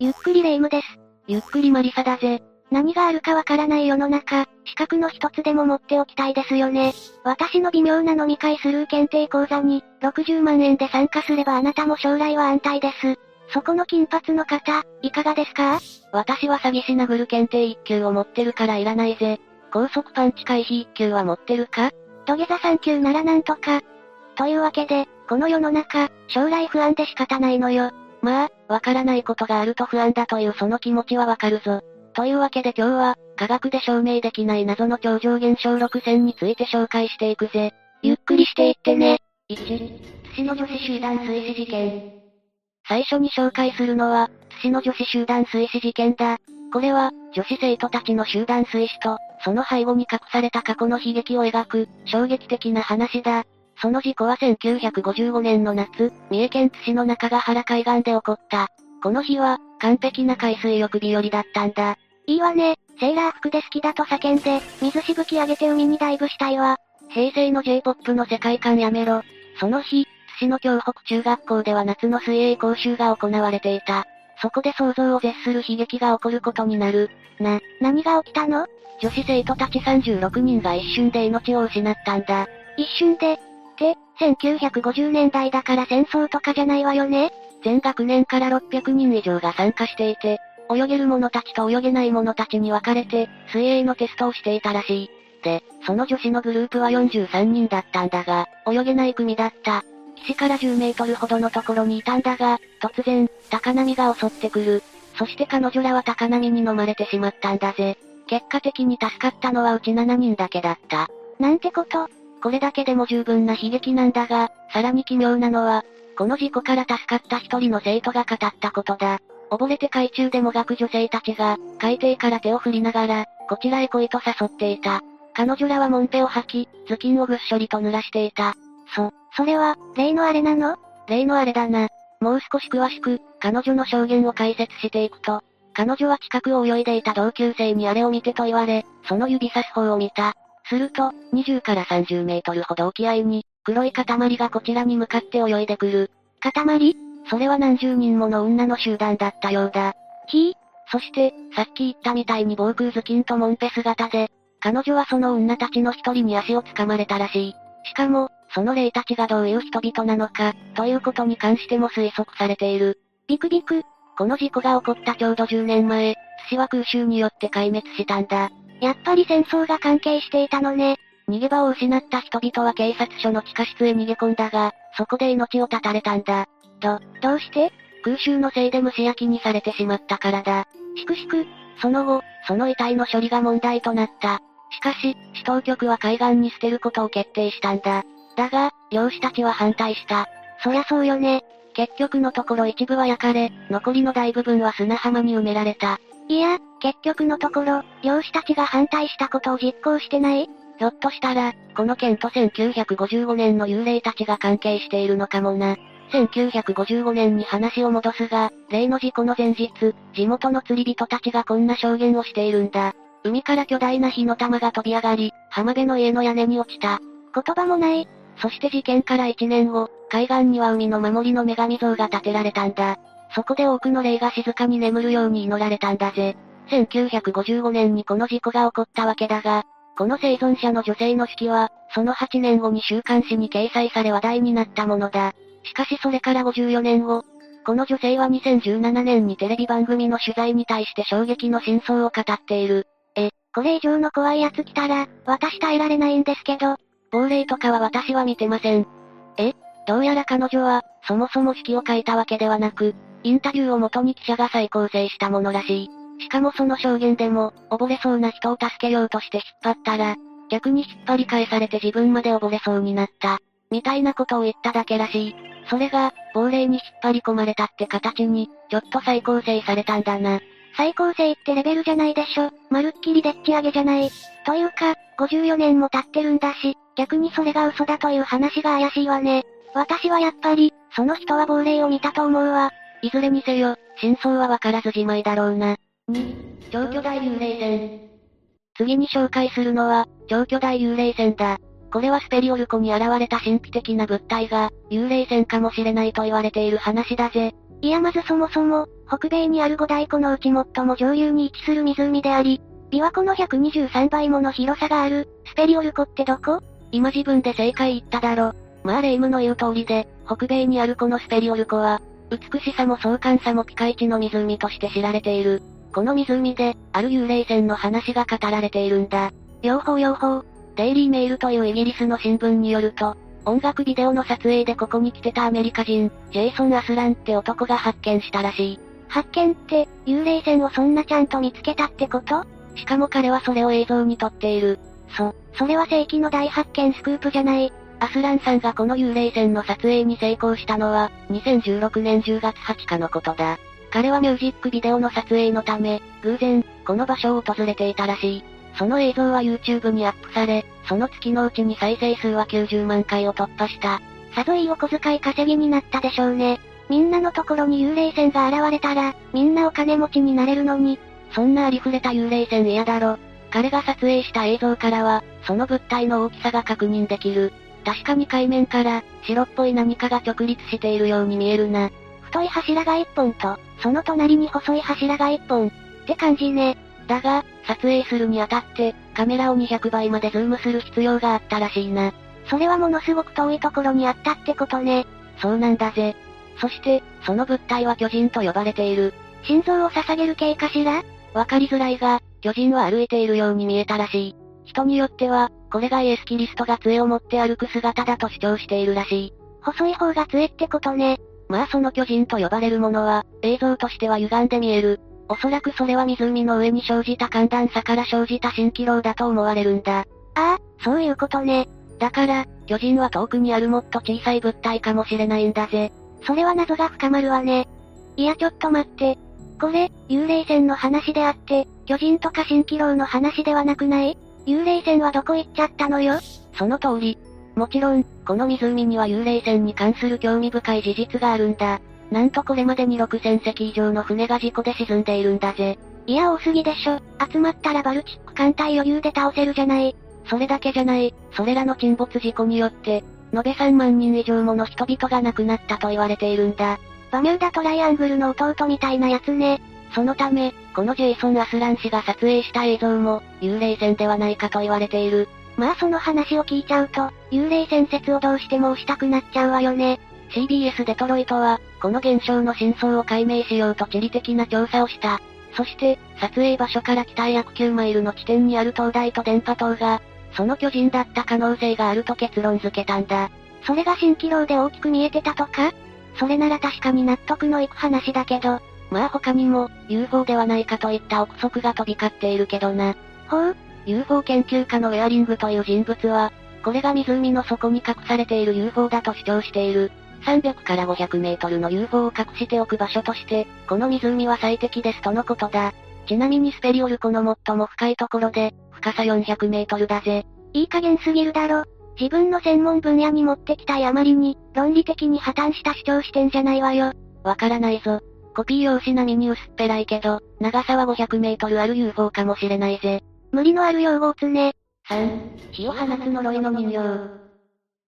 ゆっくりレ夢ムです。ゆっくりマリサだぜ。何があるかわからない世の中、資格の一つでも持っておきたいですよね。私の微妙な飲み会スルー検定講座に、60万円で参加すればあなたも将来は安泰です。そこの金髪の方、いかがですか？私は詐欺師殴る検定1級を持ってるからいらないぜ。高速パンチ回避1級は持ってるか？土下座3級ならなんとか。というわけで、この世の中、将来不安で仕方ないのよ。まあ、わからないことがあると不安だというその気持ちはわかるぞ。というわけで今日は、科学で証明できない謎の超常現象6選について紹介していくぜ。ゆっくりしていってね。1、津市の女子集団水死事件。最初に紹介するのは、津市の女子集団水死事件だ。これは、女子生徒たちの集団水死と、その背後に隠された過去の悲劇を描く、衝撃的な話だ。その事故は1955年の夏、三重県津市の中ヶ原海岸で起こった。この日は、完璧な海水浴日和だったんだ。いいわね、セーラー服で好きだと叫んで、水しぶき上げて海にダイブしたいわ。平成の J-POP の世界観やめろ。その日、津市の京北中学校では夏の水泳講習が行われていた。そこで想像を絶する悲劇が起こることになる。な、何が起きたの？女子生徒たち36人が一瞬で命を失ったんだ。一瞬で、、1950年代だから戦争とかじゃないわよね？全学年から600人以上が参加していて、泳げる者たちと泳げない者たちに分かれて、水泳のテストをしていたらしい。で、その女子のグループは43人だったんだが、泳げない組だった。岸から10メートルほどのところにいたんだが、突然、高波が襲ってくる。そして彼女らは高波に飲まれてしまったんだぜ。結果的に助かったのはうち7人だけだった。なんてこと？これだけでも十分な悲劇なんだが、さらに奇妙なのは、この事故から助かった一人の生徒が語ったことだ。溺れて海中でもがく女性たちが、海底から手を振りながら、こちらへ来いと誘っていた。彼女らはモンペを吐き、頭巾をぐっしょりと濡らしていた。そ、それは、例のあれなの？例のあれだな。もう少し詳しく、彼女の証言を解説していくと、彼女は近くを泳いでいた同級生にあれを見てと言われ、その指差す方を見た。すると、20から30メートルほど沖合に、黒い塊がこちらに向かって泳いでくる。塊？それは何十人もの女の集団だったようだ。ひそして、さっき言ったみたいに防空頭巾とモンペ姿で、彼女はその女たちの一人に足を掴まれたらしい。しかも、その霊たちがどういう人々なのか、ということに関しても推測されている。ビクビク。この事故が起こったちょうど10年前、寿司は空襲によって壊滅したんだ。やっぱり戦争が関係していたのね。逃げ場を失った人々は警察署の地下室へ逃げ込んだが、そこで命を絶たれたんだ。ど、どうして？空襲のせいで蒸し焼きにされてしまったからだ。しくしく、その後、その遺体の処理が問題となった。しかし、市当局は海岸に捨てることを決定したんだ。だが、漁師たちは反対した。そりゃそうよね。結局のところ一部は焼かれ、残りの大部分は砂浜に埋められた。いや、結局のところ、漁師たちが反対したことを実行してない？ひょっとしたら、この件と1955年の幽霊たちが関係しているのかもな。1955年に話を戻すが、例の事故の前日、地元の釣り人たちがこんな証言をしているんだ。海から巨大な火の玉が飛び上がり、浜辺の家の屋根に落ちた。言葉もない。そして事件から1年後、海岸には海の守りの女神像が建てられたんだ。そこで多くの霊が静かに眠るように祈られたんだぜ。1955年にこの事故が起こったわけだが、この生存者の女性の式は、その8年後に週刊誌に掲載され話題になったものだ。しかしそれから54年後、この女性は2017年にテレビ番組の取材に対して衝撃の真相を語っている。え、これ以上の怖いやつ来たら、私耐えられないんですけど。亡霊とかは私は見てません。えどうやら彼女は、そもそも式を書いたわけではなく、インタビューをもとに記者が再構成したものらしい。しかもその証言でも、溺れそうな人を助けようとして引っ張ったら、逆に引っ張り返されて自分まで溺れそうになった。みたいなことを言っただけらしい。それが、亡霊に引っ張り込まれたって形に、ちょっと再構成されたんだな。再構成ってレベルじゃないでしょ。まるっきりでっち上げじゃない。というか、54年も経ってるんだし、逆にそれが嘘だという話が怪しいわね。私はやっぱり、その人は亡霊を見たと思うわ。いずれにせよ、真相はわからずじまいだろうな。2、超巨大幽霊船。次に紹介するのは、超巨大幽霊船だ。これはスペリオル湖に現れた神秘的な物体が、幽霊船かもしれないと言われている話だぜ。いやまずそもそも、北米にある五大湖のうち最も上流に位置する湖であり、琵琶湖の123倍もの広さがある、スペリオル湖ってどこ？今自分で正解言っただろ。まあレイムの言う通りで、北米にあるこのスペリオル湖は、美しさも壮観さもピカイチの湖として知られている。この湖で、ある幽霊船の話が語られているんだ。両方両方。デイリーメールというイギリスの新聞によると、音楽ビデオの撮影でここに来てたアメリカ人、ジェイソン・アスランって男が発見したらしい。発見って、幽霊船をそんなちゃんと見つけたってこと？しかも彼はそれを映像に撮っている。そ、それは世紀の大発見スクープじゃない。アスランさんがこの幽霊船の撮影に成功したのは、2016年10月20日のことだ。彼はミュージックビデオの撮影のため、偶然、この場所を訪れていたらしい。その映像は YouTube にアップされ、その月のうちに再生数は90万回を突破した。さぞいいお小遣い稼ぎになったでしょうね。みんなのところに幽霊船が現れたら、みんなお金持ちになれるのに。そんなありふれた幽霊船嫌だろ。彼が撮影した映像からは、その物体の大きさが確認できる。確かに海面から、白っぽい何かが直立しているように見えるな。太い柱が一本と、その隣に細い柱が一本。って感じね。だが、撮影するにあたって、カメラを200倍までズームする必要があったらしいな。それはものすごく遠いところにあったってことね。そうなんだぜ。そして、その物体は巨人と呼ばれている。心臓を捧げる系かしら？わかりづらいが、巨人は歩いているように見えたらしい。人によっては、これがイエス・キリストが杖を持って歩く姿だと主張しているらしい。細い方が杖ってことね。まあその巨人と呼ばれるものは、映像としては歪んで見える。おそらくそれは湖の上に生じた寒暖差から生じた蜃気楼だと思われるんだ。ああ、そういうことね。だから、巨人は遠くにあるもっと小さい物体かもしれないんだぜ。それは謎が深まるわね。いやちょっと待って。これ、幽霊船の話であって、巨人とか蜃気楼の話ではなくない？幽霊船はどこ行っちゃったのよ？その通り。もちろん、この湖には幽霊船に関する興味深い事実があるんだ。なんとこれまでに6000隻以上の船が事故で沈んでいるんだぜ。いや多すぎでしょ。集まったらバルチック艦隊余裕で倒せるじゃない。それだけじゃない。それらの沈没事故によって、延べ3万人以上もの人々が亡くなったと言われているんだ。バミューダトライアングルの弟みたいなやつね。そのため、このジェイソン・アスラン氏が撮影した映像も、幽霊船ではないかと言われている。まあその話を聞いちゃうと、幽霊船説をどうしても押したくなっちゃうわよね。CBS デトロイトは、この現象の真相を解明しようと地理的な調査をした。そして、撮影場所から北約9マイルの地点にある灯台と電波塔が、その巨人だった可能性があると結論付けたんだ。それが蜃気楼で大きく見えてたとか？それなら確かに納得のいく話だけど、まあ他にも、UFO ではないかといった憶測が飛び交っているけどな。ほう ?UFO 研究家のウェアリングという人物は、これが湖の底に隠されている UFO だと主張している。300から500メートルの UFO を隠しておく場所として、この湖は最適ですとのことだ。ちなみにスペリオル湖の最も深いところで、深さ400メートルだぜ。いい加減すぎるだろ。自分の専門分野に持ってきたいあまりに、論理的に破綻した主張してんじゃないわよ。わからないぞ。コピー用紙並みに薄っぺらいけど、長さは500メートルある UFO かもしれないぜ。無理のある用語をつね。3、火を放つ呪いの人形。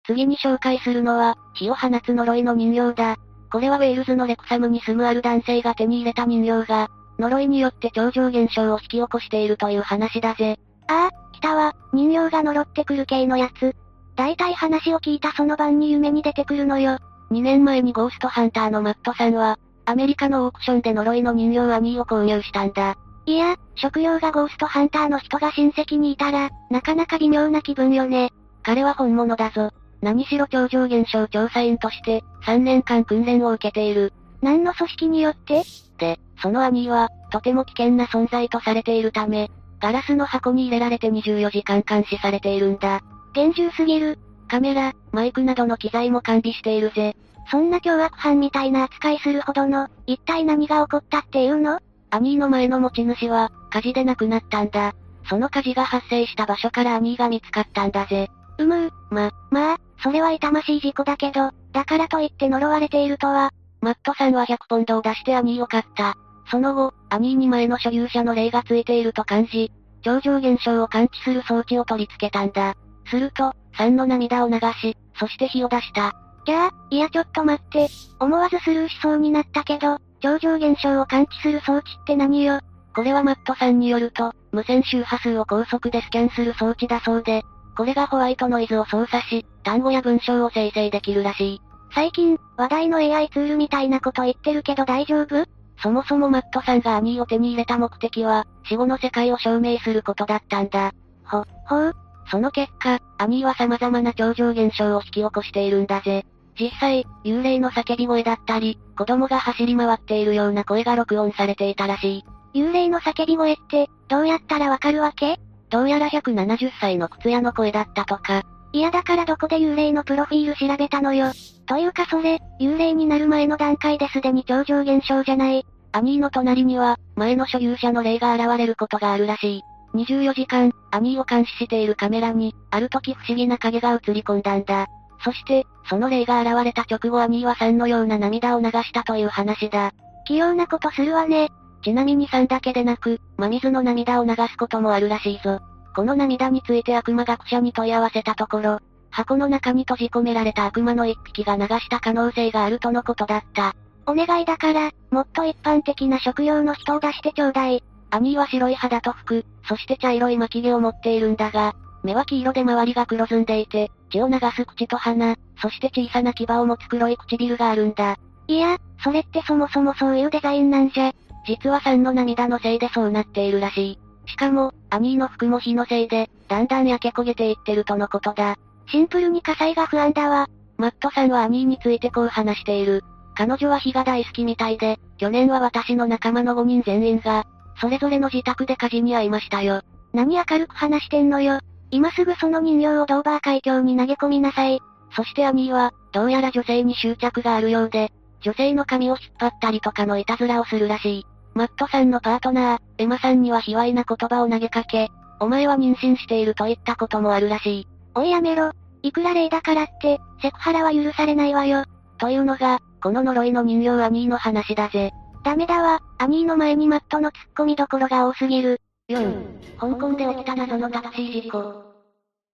次に紹介するのは、火を放つ呪いの人形だ。これはウェールズのレクサムに住むある男性が手に入れた人形が、呪いによって超常現象を引き起こしているという話だぜ。ああ、来たわ。人形が呪ってくる系のやつ。大体話を聞いたその晩に夢に出てくるのよ。2年前にゴーストハンターのマットさんは、アメリカのオークションで呪いの人形アニーを購入したんだ。いや、食料がゴーストハンターの人が親戚にいたら、なかなか微妙な気分よね。彼は本物だぞ。何しろ超常現象調査員として、3年間訓練を受けている。何の組織によって？で、そのアニーは、とても危険な存在とされているため、ガラスの箱に入れられて24時間監視されているんだ。厳重すぎる。カメラ、マイクなどの機材も完備しているぜ。そんな凶悪犯みたいな扱いするほどの、一体何が起こったっていうの？アニーの前の持ち主は、火事で亡くなったんだ。その火事が発生した場所からアニーが見つかったんだぜ。うむう、ま、まあ、それは痛ましい事故だけど、だからといって呪われているとは、マットさんは100ポンドを出してアニーを買った。その後、アニーに前の所有者の霊がついていると感じ、超常現象を感知する装置を取り付けたんだ。すると、3の涙を流し、そして火を出した。じゃあ、いやちょっと待って、思わずスルーしそうになったけど、超常現象を感知する装置って何よ？これはマットさんによると、無線周波数を高速でスキャンする装置だそうで、これがホワイトノイズを操作し、単語や文章を生成できるらしい。最近、話題の AI ツールみたいなこと言ってるけど大丈夫？そもそもマットさんがアニーを手に入れた目的は、死後の世界を証明することだったんだ。ほ、ほう。その結果、アニーは様々な超常現象を引き起こしているんだぜ。実際、幽霊の叫び声だったり、子供が走り回っているような声が録音されていたらしい。幽霊の叫び声って、どうやったらわかるわけ？どうやら170歳の靴屋の声だったとか。いやだからどこで幽霊のプロフィール調べたのよ。というかそれ、幽霊になる前の段階ですでに超常現象じゃない。アニーの隣には、前の所有者の霊が現れることがあるらしい。24時間、アニーを監視しているカメラに、ある時不思議な影が映り込んだんだ。そして、その霊が現れた直後アニーは3のような涙を流したという話だ。器用なことするわね。ちなみに3だけでなく、真水の涙を流すこともあるらしいぞ。この涙について悪魔学者に問い合わせたところ、箱の中に閉じ込められた悪魔の一匹が流した可能性があるとのことだった。お願いだから、もっと一般的な食用の人を出してちょうだい。アニーは白い肌と服、そして茶色い巻き毛を持っているんだが、目は黄色で周りが黒ずんでいて、血を流す口と鼻、そして小さな牙を持つ黒い唇があるんだ。いや、それってそもそもそういうデザインなんじゃ。実は3の涙のせいでそうなっているらしい。しかも、アニーの服も火のせいで、だんだん焼け焦げていってるとのことだ。シンプルに火災が不安だわ。マットさんはアニーについてこう話している。彼女は火が大好きみたいで、去年は私の仲間の5人全員が、それぞれの自宅で火事に遭いましたよ。何明るく話してんのよ。今すぐその人形をドーバー海峡に投げ込みなさい。そしてアニーは、どうやら女性に執着があるようで、女性の髪を引っ張ったりとかのいたずらをするらしい。マットさんのパートナー、エマさんには卑猥な言葉を投げかけ、お前は妊娠していると言ったこともあるらしい。おいやめろ。いくら霊だからって、セクハラは許されないわよ。というのが、この呪いの人形アニーの話だぜ。ダメだわ、アニーの前にマットの突っ込みどころが多すぎる。4、香港で起きた謎のタクシー事故。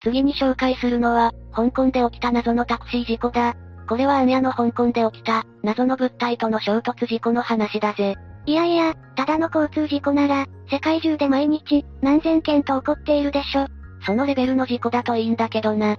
次に紹介するのは、香港で起きた謎のタクシー事故だ。これはアンヤの香港で起きた、謎の物体との衝突事故の話だぜ。いやいや、ただの交通事故なら、世界中で毎日、何千件と起こっているでしょ。そのレベルの事故だといいんだけどな。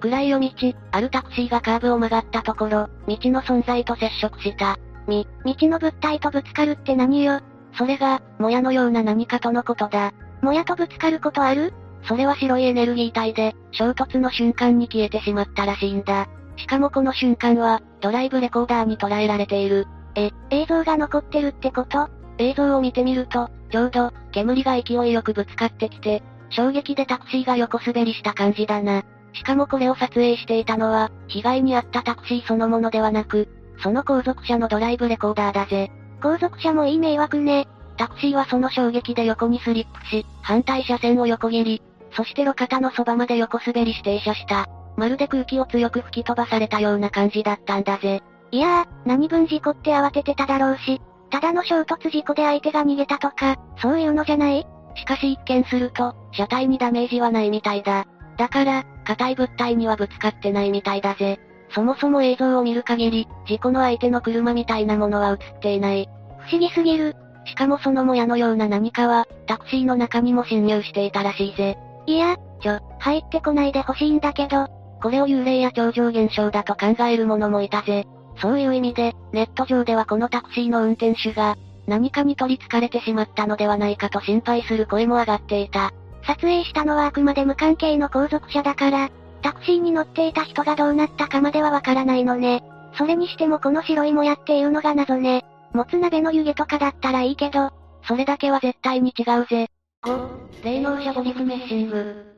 暗い夜道、あるタクシーがカーブを曲がったところ、道の存在と接触した。み、道の物体とぶつかるって何よ。それが、もやのような何かとのことだ。もやとぶつかることある？それは白いエネルギー体で、衝突の瞬間に消えてしまったらしいんだ。しかもこの瞬間は、ドライブレコーダーに捉えられている。え、映像が残ってるってこと？映像を見てみると、ちょうど、煙が勢いよくぶつかってきて、衝撃でタクシーが横滑りした感じだな。しかもこれを撮影していたのは、被害に遭ったタクシーそのものではなく、その後続車のドライブレコーダーだぜ。後続車もいい迷惑ね。タクシーはその衝撃で横にスリップし、反対車線を横切り、そして路肩のそばまで横滑りし停車した。まるで空気を強く吹き飛ばされたような感じだったんだぜ。いやー、何分事故って慌ててただろうし、ただの衝突事故で相手が逃げたとか、そういうのじゃない？しかし一見すると、車体にダメージはないみたいだ。だから、硬い物体にはぶつかってないみたいだぜ。そもそも映像を見る限り、事故の相手の車みたいなものは映っていない。不思議すぎる。しかもそのもやのような何かは、タクシーの中にも侵入していたらしいぜ。いや、ちょ、入ってこないでほしいんだけど。これを幽霊や超常現象だと考える者もいたぜ。そういう意味で、ネット上ではこのタクシーの運転手が、何かに取り憑かれてしまったのではないかと心配する声も上がっていた。撮影したのはあくまで無関係の後続車だから、タクシーに乗っていた人がどうなったかまではわからないのね。それにしてもこの白いもやっていうのが謎ね。もつ鍋の湯気とかだったらいいけど、それだけは絶対に違うぜ。5、霊能者ボリフメッシング。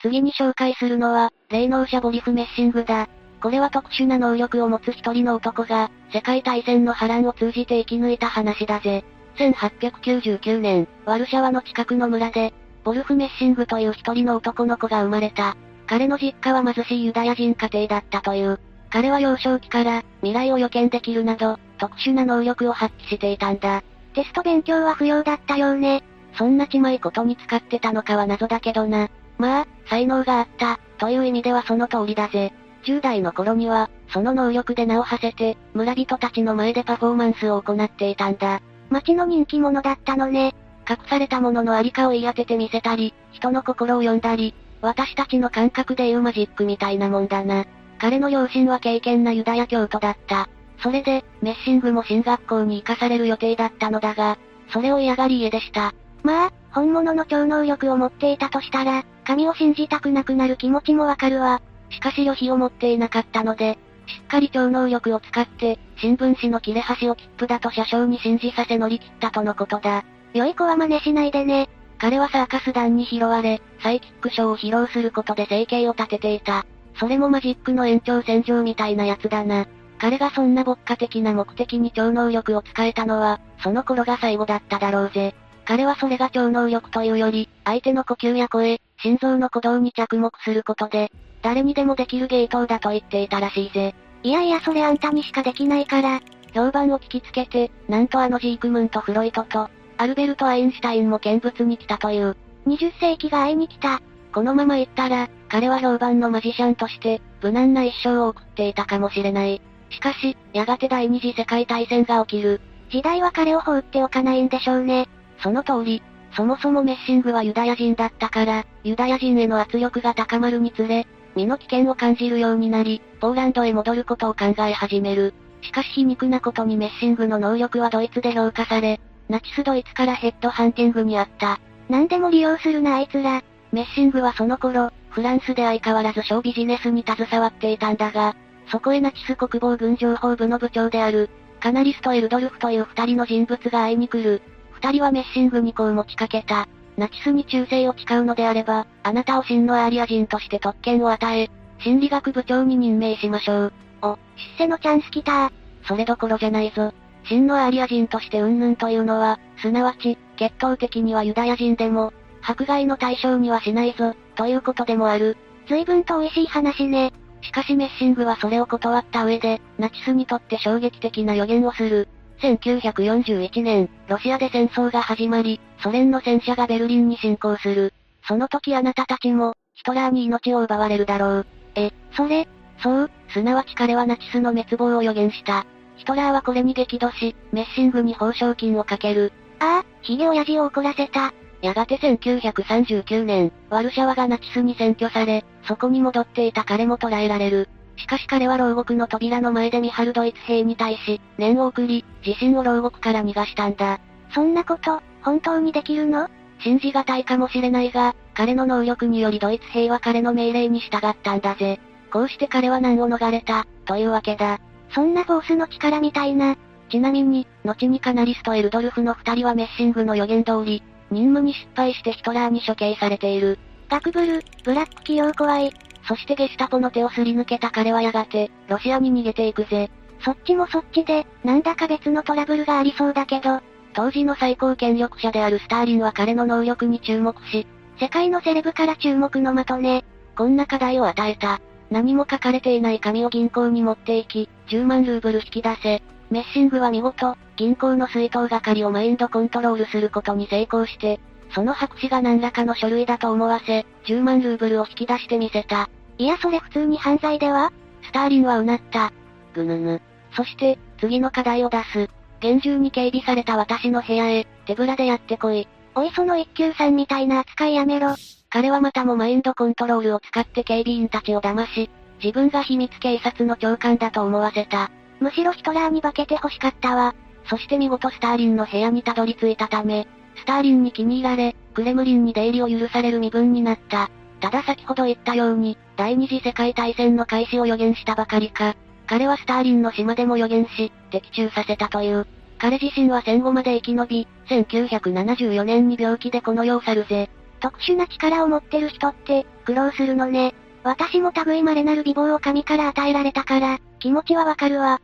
次に紹介するのは、霊能者ボリフメッシングだ。これは特殊な能力を持つ一人の男が、世界大戦の波乱を通じて生き抜いた話だぜ。1899年、ワルシャワの近くの村で、ボルフメッシングという一人の男の子が生まれた。彼の実家は貧しいユダヤ人家庭だったという。彼は幼少期から、未来を予見できるなど、特殊な能力を発揮していたんだ。テスト勉強は不要だったようね。そんなちまいことに使ってたのかは謎だけどな。まあ、才能があった、という意味ではその通りだぜ。10代の頃には、その能力で名を馳せて、村人たちの前でパフォーマンスを行っていたんだ。町の人気者だったのね。隠されたもののありかを言い当ててみせたり、人の心を読んだり、私たちの感覚で言うマジックみたいなもんだな。彼の両親は敬虔なユダヤ教徒だった。それで、メッシングも進学校に行かされる予定だったのだが、それを嫌がり家でした。まあ、本物の超能力を持っていたとしたら、神を信じたくなくなる気持ちもわかるわ。しかし旅費を持っていなかったので、しっかり超能力を使って、新聞紙の切れ端を切符だと車掌に信じさせ乗り切ったとのことだ。良い子は真似しないでね。彼はサーカス団に拾われ、サイキックショーを披露することで生計を立てていた。それもマジックの延長線上みたいなやつだな。彼がそんな牧歌的な目的に超能力を使えたのは、その頃が最後だっただろうぜ。彼はそれが超能力というより、相手の呼吸や声、心臓の鼓動に着目することで、誰にでもできる芸当だと言っていたらしいぜ。いやいやそれあんたにしかできないから。評判を聞きつけて、なんとあのジークムント・フロイトと、アルベルト・アインシュタインも見物に来たという。20世紀が会いに来た。このまま行ったら、彼は評判のマジシャンとして、無難な一生を送っていたかもしれない。しかし、やがて第二次世界大戦が起きる。時代は彼を放っておかないんでしょうね。その通り、そもそもメッシングはユダヤ人だったから、ユダヤ人への圧力が高まるにつれ、身の危険を感じるようになり、ポーランドへ戻ることを考え始める。しかし皮肉なことにメッシングの能力はドイツで評価され、ナチスドイツからヘッドハンティングにあった。何でも利用するなあいつら。メッシングはその頃、フランスで相変わらずショービジネスに携わっていたんだが、そこへナチス国防軍情報部の部長である、カナリスとエルドルフという二人の人物が会いに来る。二人はメッシングにこう持ちかけた。ナチスに忠誠を誓うのであれば、あなたを真のアーリア人として特権を与え、心理学部長に任命しましょう。お、出世のチャンス来たそれどころじゃないぞ。真のアーリア人として云々というのは、すなわち、血統的にはユダヤ人でも、迫害の対象にはしないぞ、ということでもある。随分と美味しい話ね。しかしメッシングはそれを断った上で、ナチスにとって衝撃的な予言をする。1941年、ロシアで戦争が始まり、ソ連の戦車がベルリンに侵攻する。その時あなたたちも、ヒトラーに命を奪われるだろう。え、それそう、すなわち彼はナチスの滅亡を予言した。ヒトラーはこれに激怒し、メッシングに報奨金をかける。ああ、ヒゲ親父を怒らせた。やがて1939年、ワルシャワがナチスに占拠され、そこに戻っていた彼も捕らえられる。しかし彼は牢獄の扉の前で見張るドイツ兵に対し、念を送り、自身を牢獄から逃がしたんだ。そんなこと、本当にできるの？信じがたいかもしれないが、彼の能力によりドイツ兵は彼の命令に従ったんだぜ。こうして彼は難を逃れた、というわけだ。そんなフォースの力みたいな。ちなみに、後にカナリスとエルドルフの二人はメッシングの予言通り、任務に失敗してヒトラーに処刑されている。ガクブル、ブラック企業怖い。そしてゲスタポの手をすり抜けた彼はやがて、ロシアに逃げていくぜ。そっちもそっちで、なんだか別のトラブルがありそうだけど、当時の最高権力者であるスターリンは彼の能力に注目し、世界のセレブから注目の的ね。こんな課題を与えた。何も書かれていない紙を銀行に持っていき、10万ルーブル引き出せ。メッシングは見事、銀行の水筒係をマインドコントロールすることに成功して、その白紙が何らかの書類だと思わせ、10万ルーブルを引き出してみせた。いやそれ普通に犯罪では？スターリンはうなった。ぐぬぬ。そして、次の課題を出す。厳重に警備された私の部屋へ、手ぶらでやってこい。おいその一級さんみたいな扱いやめろ。彼はまたもマインドコントロールを使って警備員たちを騙し、自分が秘密警察の長官だと思わせた。むしろヒトラーに化けて欲しかったわ。そして見事スターリンの部屋にたどり着いたため、スターリンに気に入られ、クレムリンに出入りを許される身分になった。ただ先ほど言ったように、第二次世界大戦の開始を予言したばかりか、彼はスターリンの島でも予言し、的中させたという。彼自身は戦後まで生き延び、1974年に病気でこの世を去るぜ。特殊な力を持ってる人って、苦労するのね。私も類稀なる美貌を神から与えられたから、気持ちはわかるわ。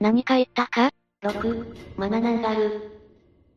何か言ったか ?6、マナナンガル。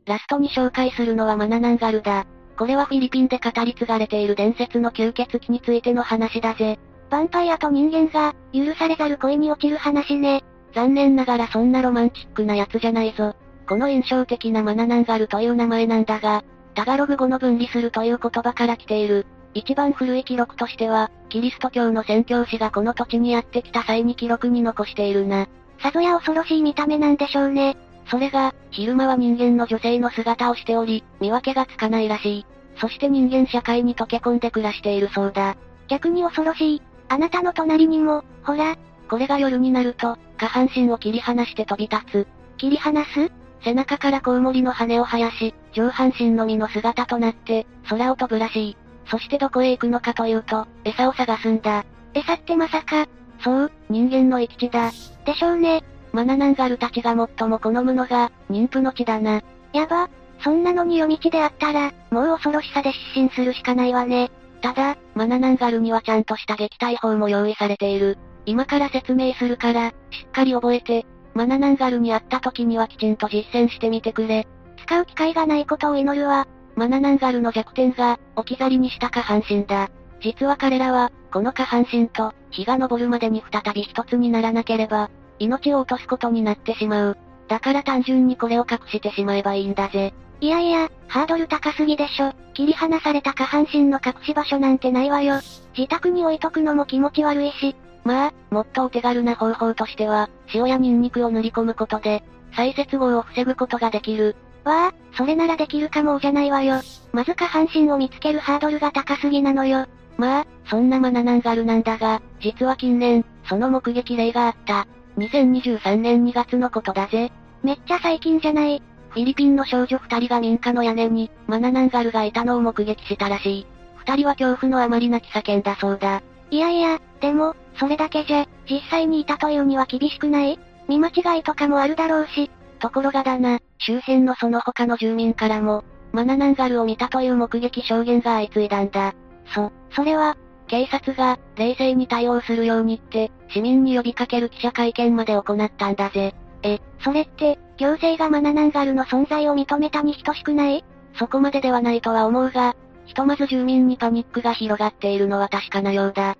ラストに紹介するのはマナナンガルだ。これはフィリピンで語り継がれている伝説の吸血鬼についての話だぜ。ヴァンパイアと人間が、許されざる恋に落ちる話ね。残念ながらそんなロマンチックなやつじゃないぞ。この印象的なマナナンガルという名前なんだが、タガログ語の分離するという言葉から来ている。一番古い記録としては、キリスト教の宣教師がこの土地にやってきた際に記録に残しているな。さぞや恐ろしい見た目なんでしょうね。それが、昼間は人間の女性の姿をしており、見分けがつかないらしい。そして人間社会に溶け込んで暮らしているそうだ。逆に恐ろしい。あなたの隣にも、ほら。これが夜になると、下半身を切り離して飛び立つ。切り離す？背中からコウモリの羽を生やし、上半身のみの姿となって、空を飛ぶらしい。そしてどこへ行くのかというと、餌を探すんだ。餌ってまさか。そう、人間の生き地だ。でしょうね。マナナンガルたちが最も好むのが、妊婦の地だな。やば。そんなのに夜道であったら、もう恐ろしさで失神するしかないわね。ただ、マナナンガルにはちゃんとした撃退法も用意されている。今から説明するから、しっかり覚えて、マナナンガルに会った時にはきちんと実践してみてくれ。使う機会がないことを祈るわ。マナナンガルの弱点が、置き去りにした下半身だ。実は彼らは、この下半身と、日が昇るまでに再び一つにならなければ、命を落とすことになってしまう。だから単純にこれを隠してしまえばいいんだぜ。いやいや、ハードル高すぎでしょ。切り離された下半身の隠し場所なんてないわよ。自宅に置いとくのも気持ち悪いし。まあ、もっとお手軽な方法としては、塩やニンニクを塗り込むことで、再接合を防ぐことができる。わあ、それならできるかもじゃないわよ。まず下半身を見つけるハードルが高すぎなのよ。まあ、そんなマナナンガルなんだが、実は近年、その目撃例があった。2023年2月のことだぜ。めっちゃ最近じゃない。フィリピンの少女二人が民家の屋根に、マナナンガルがいたのを目撃したらしい。二人は恐怖のあまり泣き叫んだそうだ。いやいや、でも、それだけじゃ、実際にいたというには厳しくない？見間違いとかもあるだろうし。ところがだな、周辺のその他の住民からも、マナナンガルを見たという目撃証言が相次いだんだ。そ、それは、警察が、冷静に対応するようにって、市民に呼びかける記者会見まで行ったんだぜ。え、それって、行政がマナナンガルの存在を認めたに等しくない？そこまでではないとは思うが、ひとまず住民にパニックが広がっているのは確かなようだ。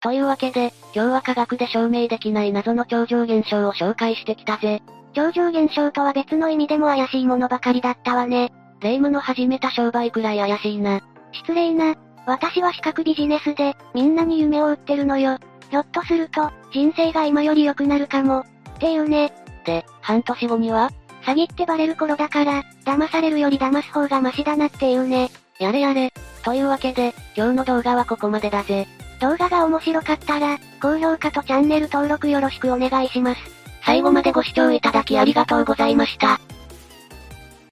というわけで、今日は科学で証明できない謎の超常現象を紹介してきたぜ。超常現象とは別の意味でも怪しいものばかりだったわね。霊夢の始めた商売くらい怪しいな。失礼な。私は資格ビジネスで、みんなに夢を売ってるのよ。ひょっとすると、人生が今より良くなるかも。っていうね。で、半年後には？詐欺ってバレる頃だから、騙されるより騙す方がマシだなっていうね。やれやれ。というわけで、今日の動画はここまでだぜ。動画が面白かったら、高評価とチャンネル登録よろしくお願いします。最後までご視聴いただきありがとうございました。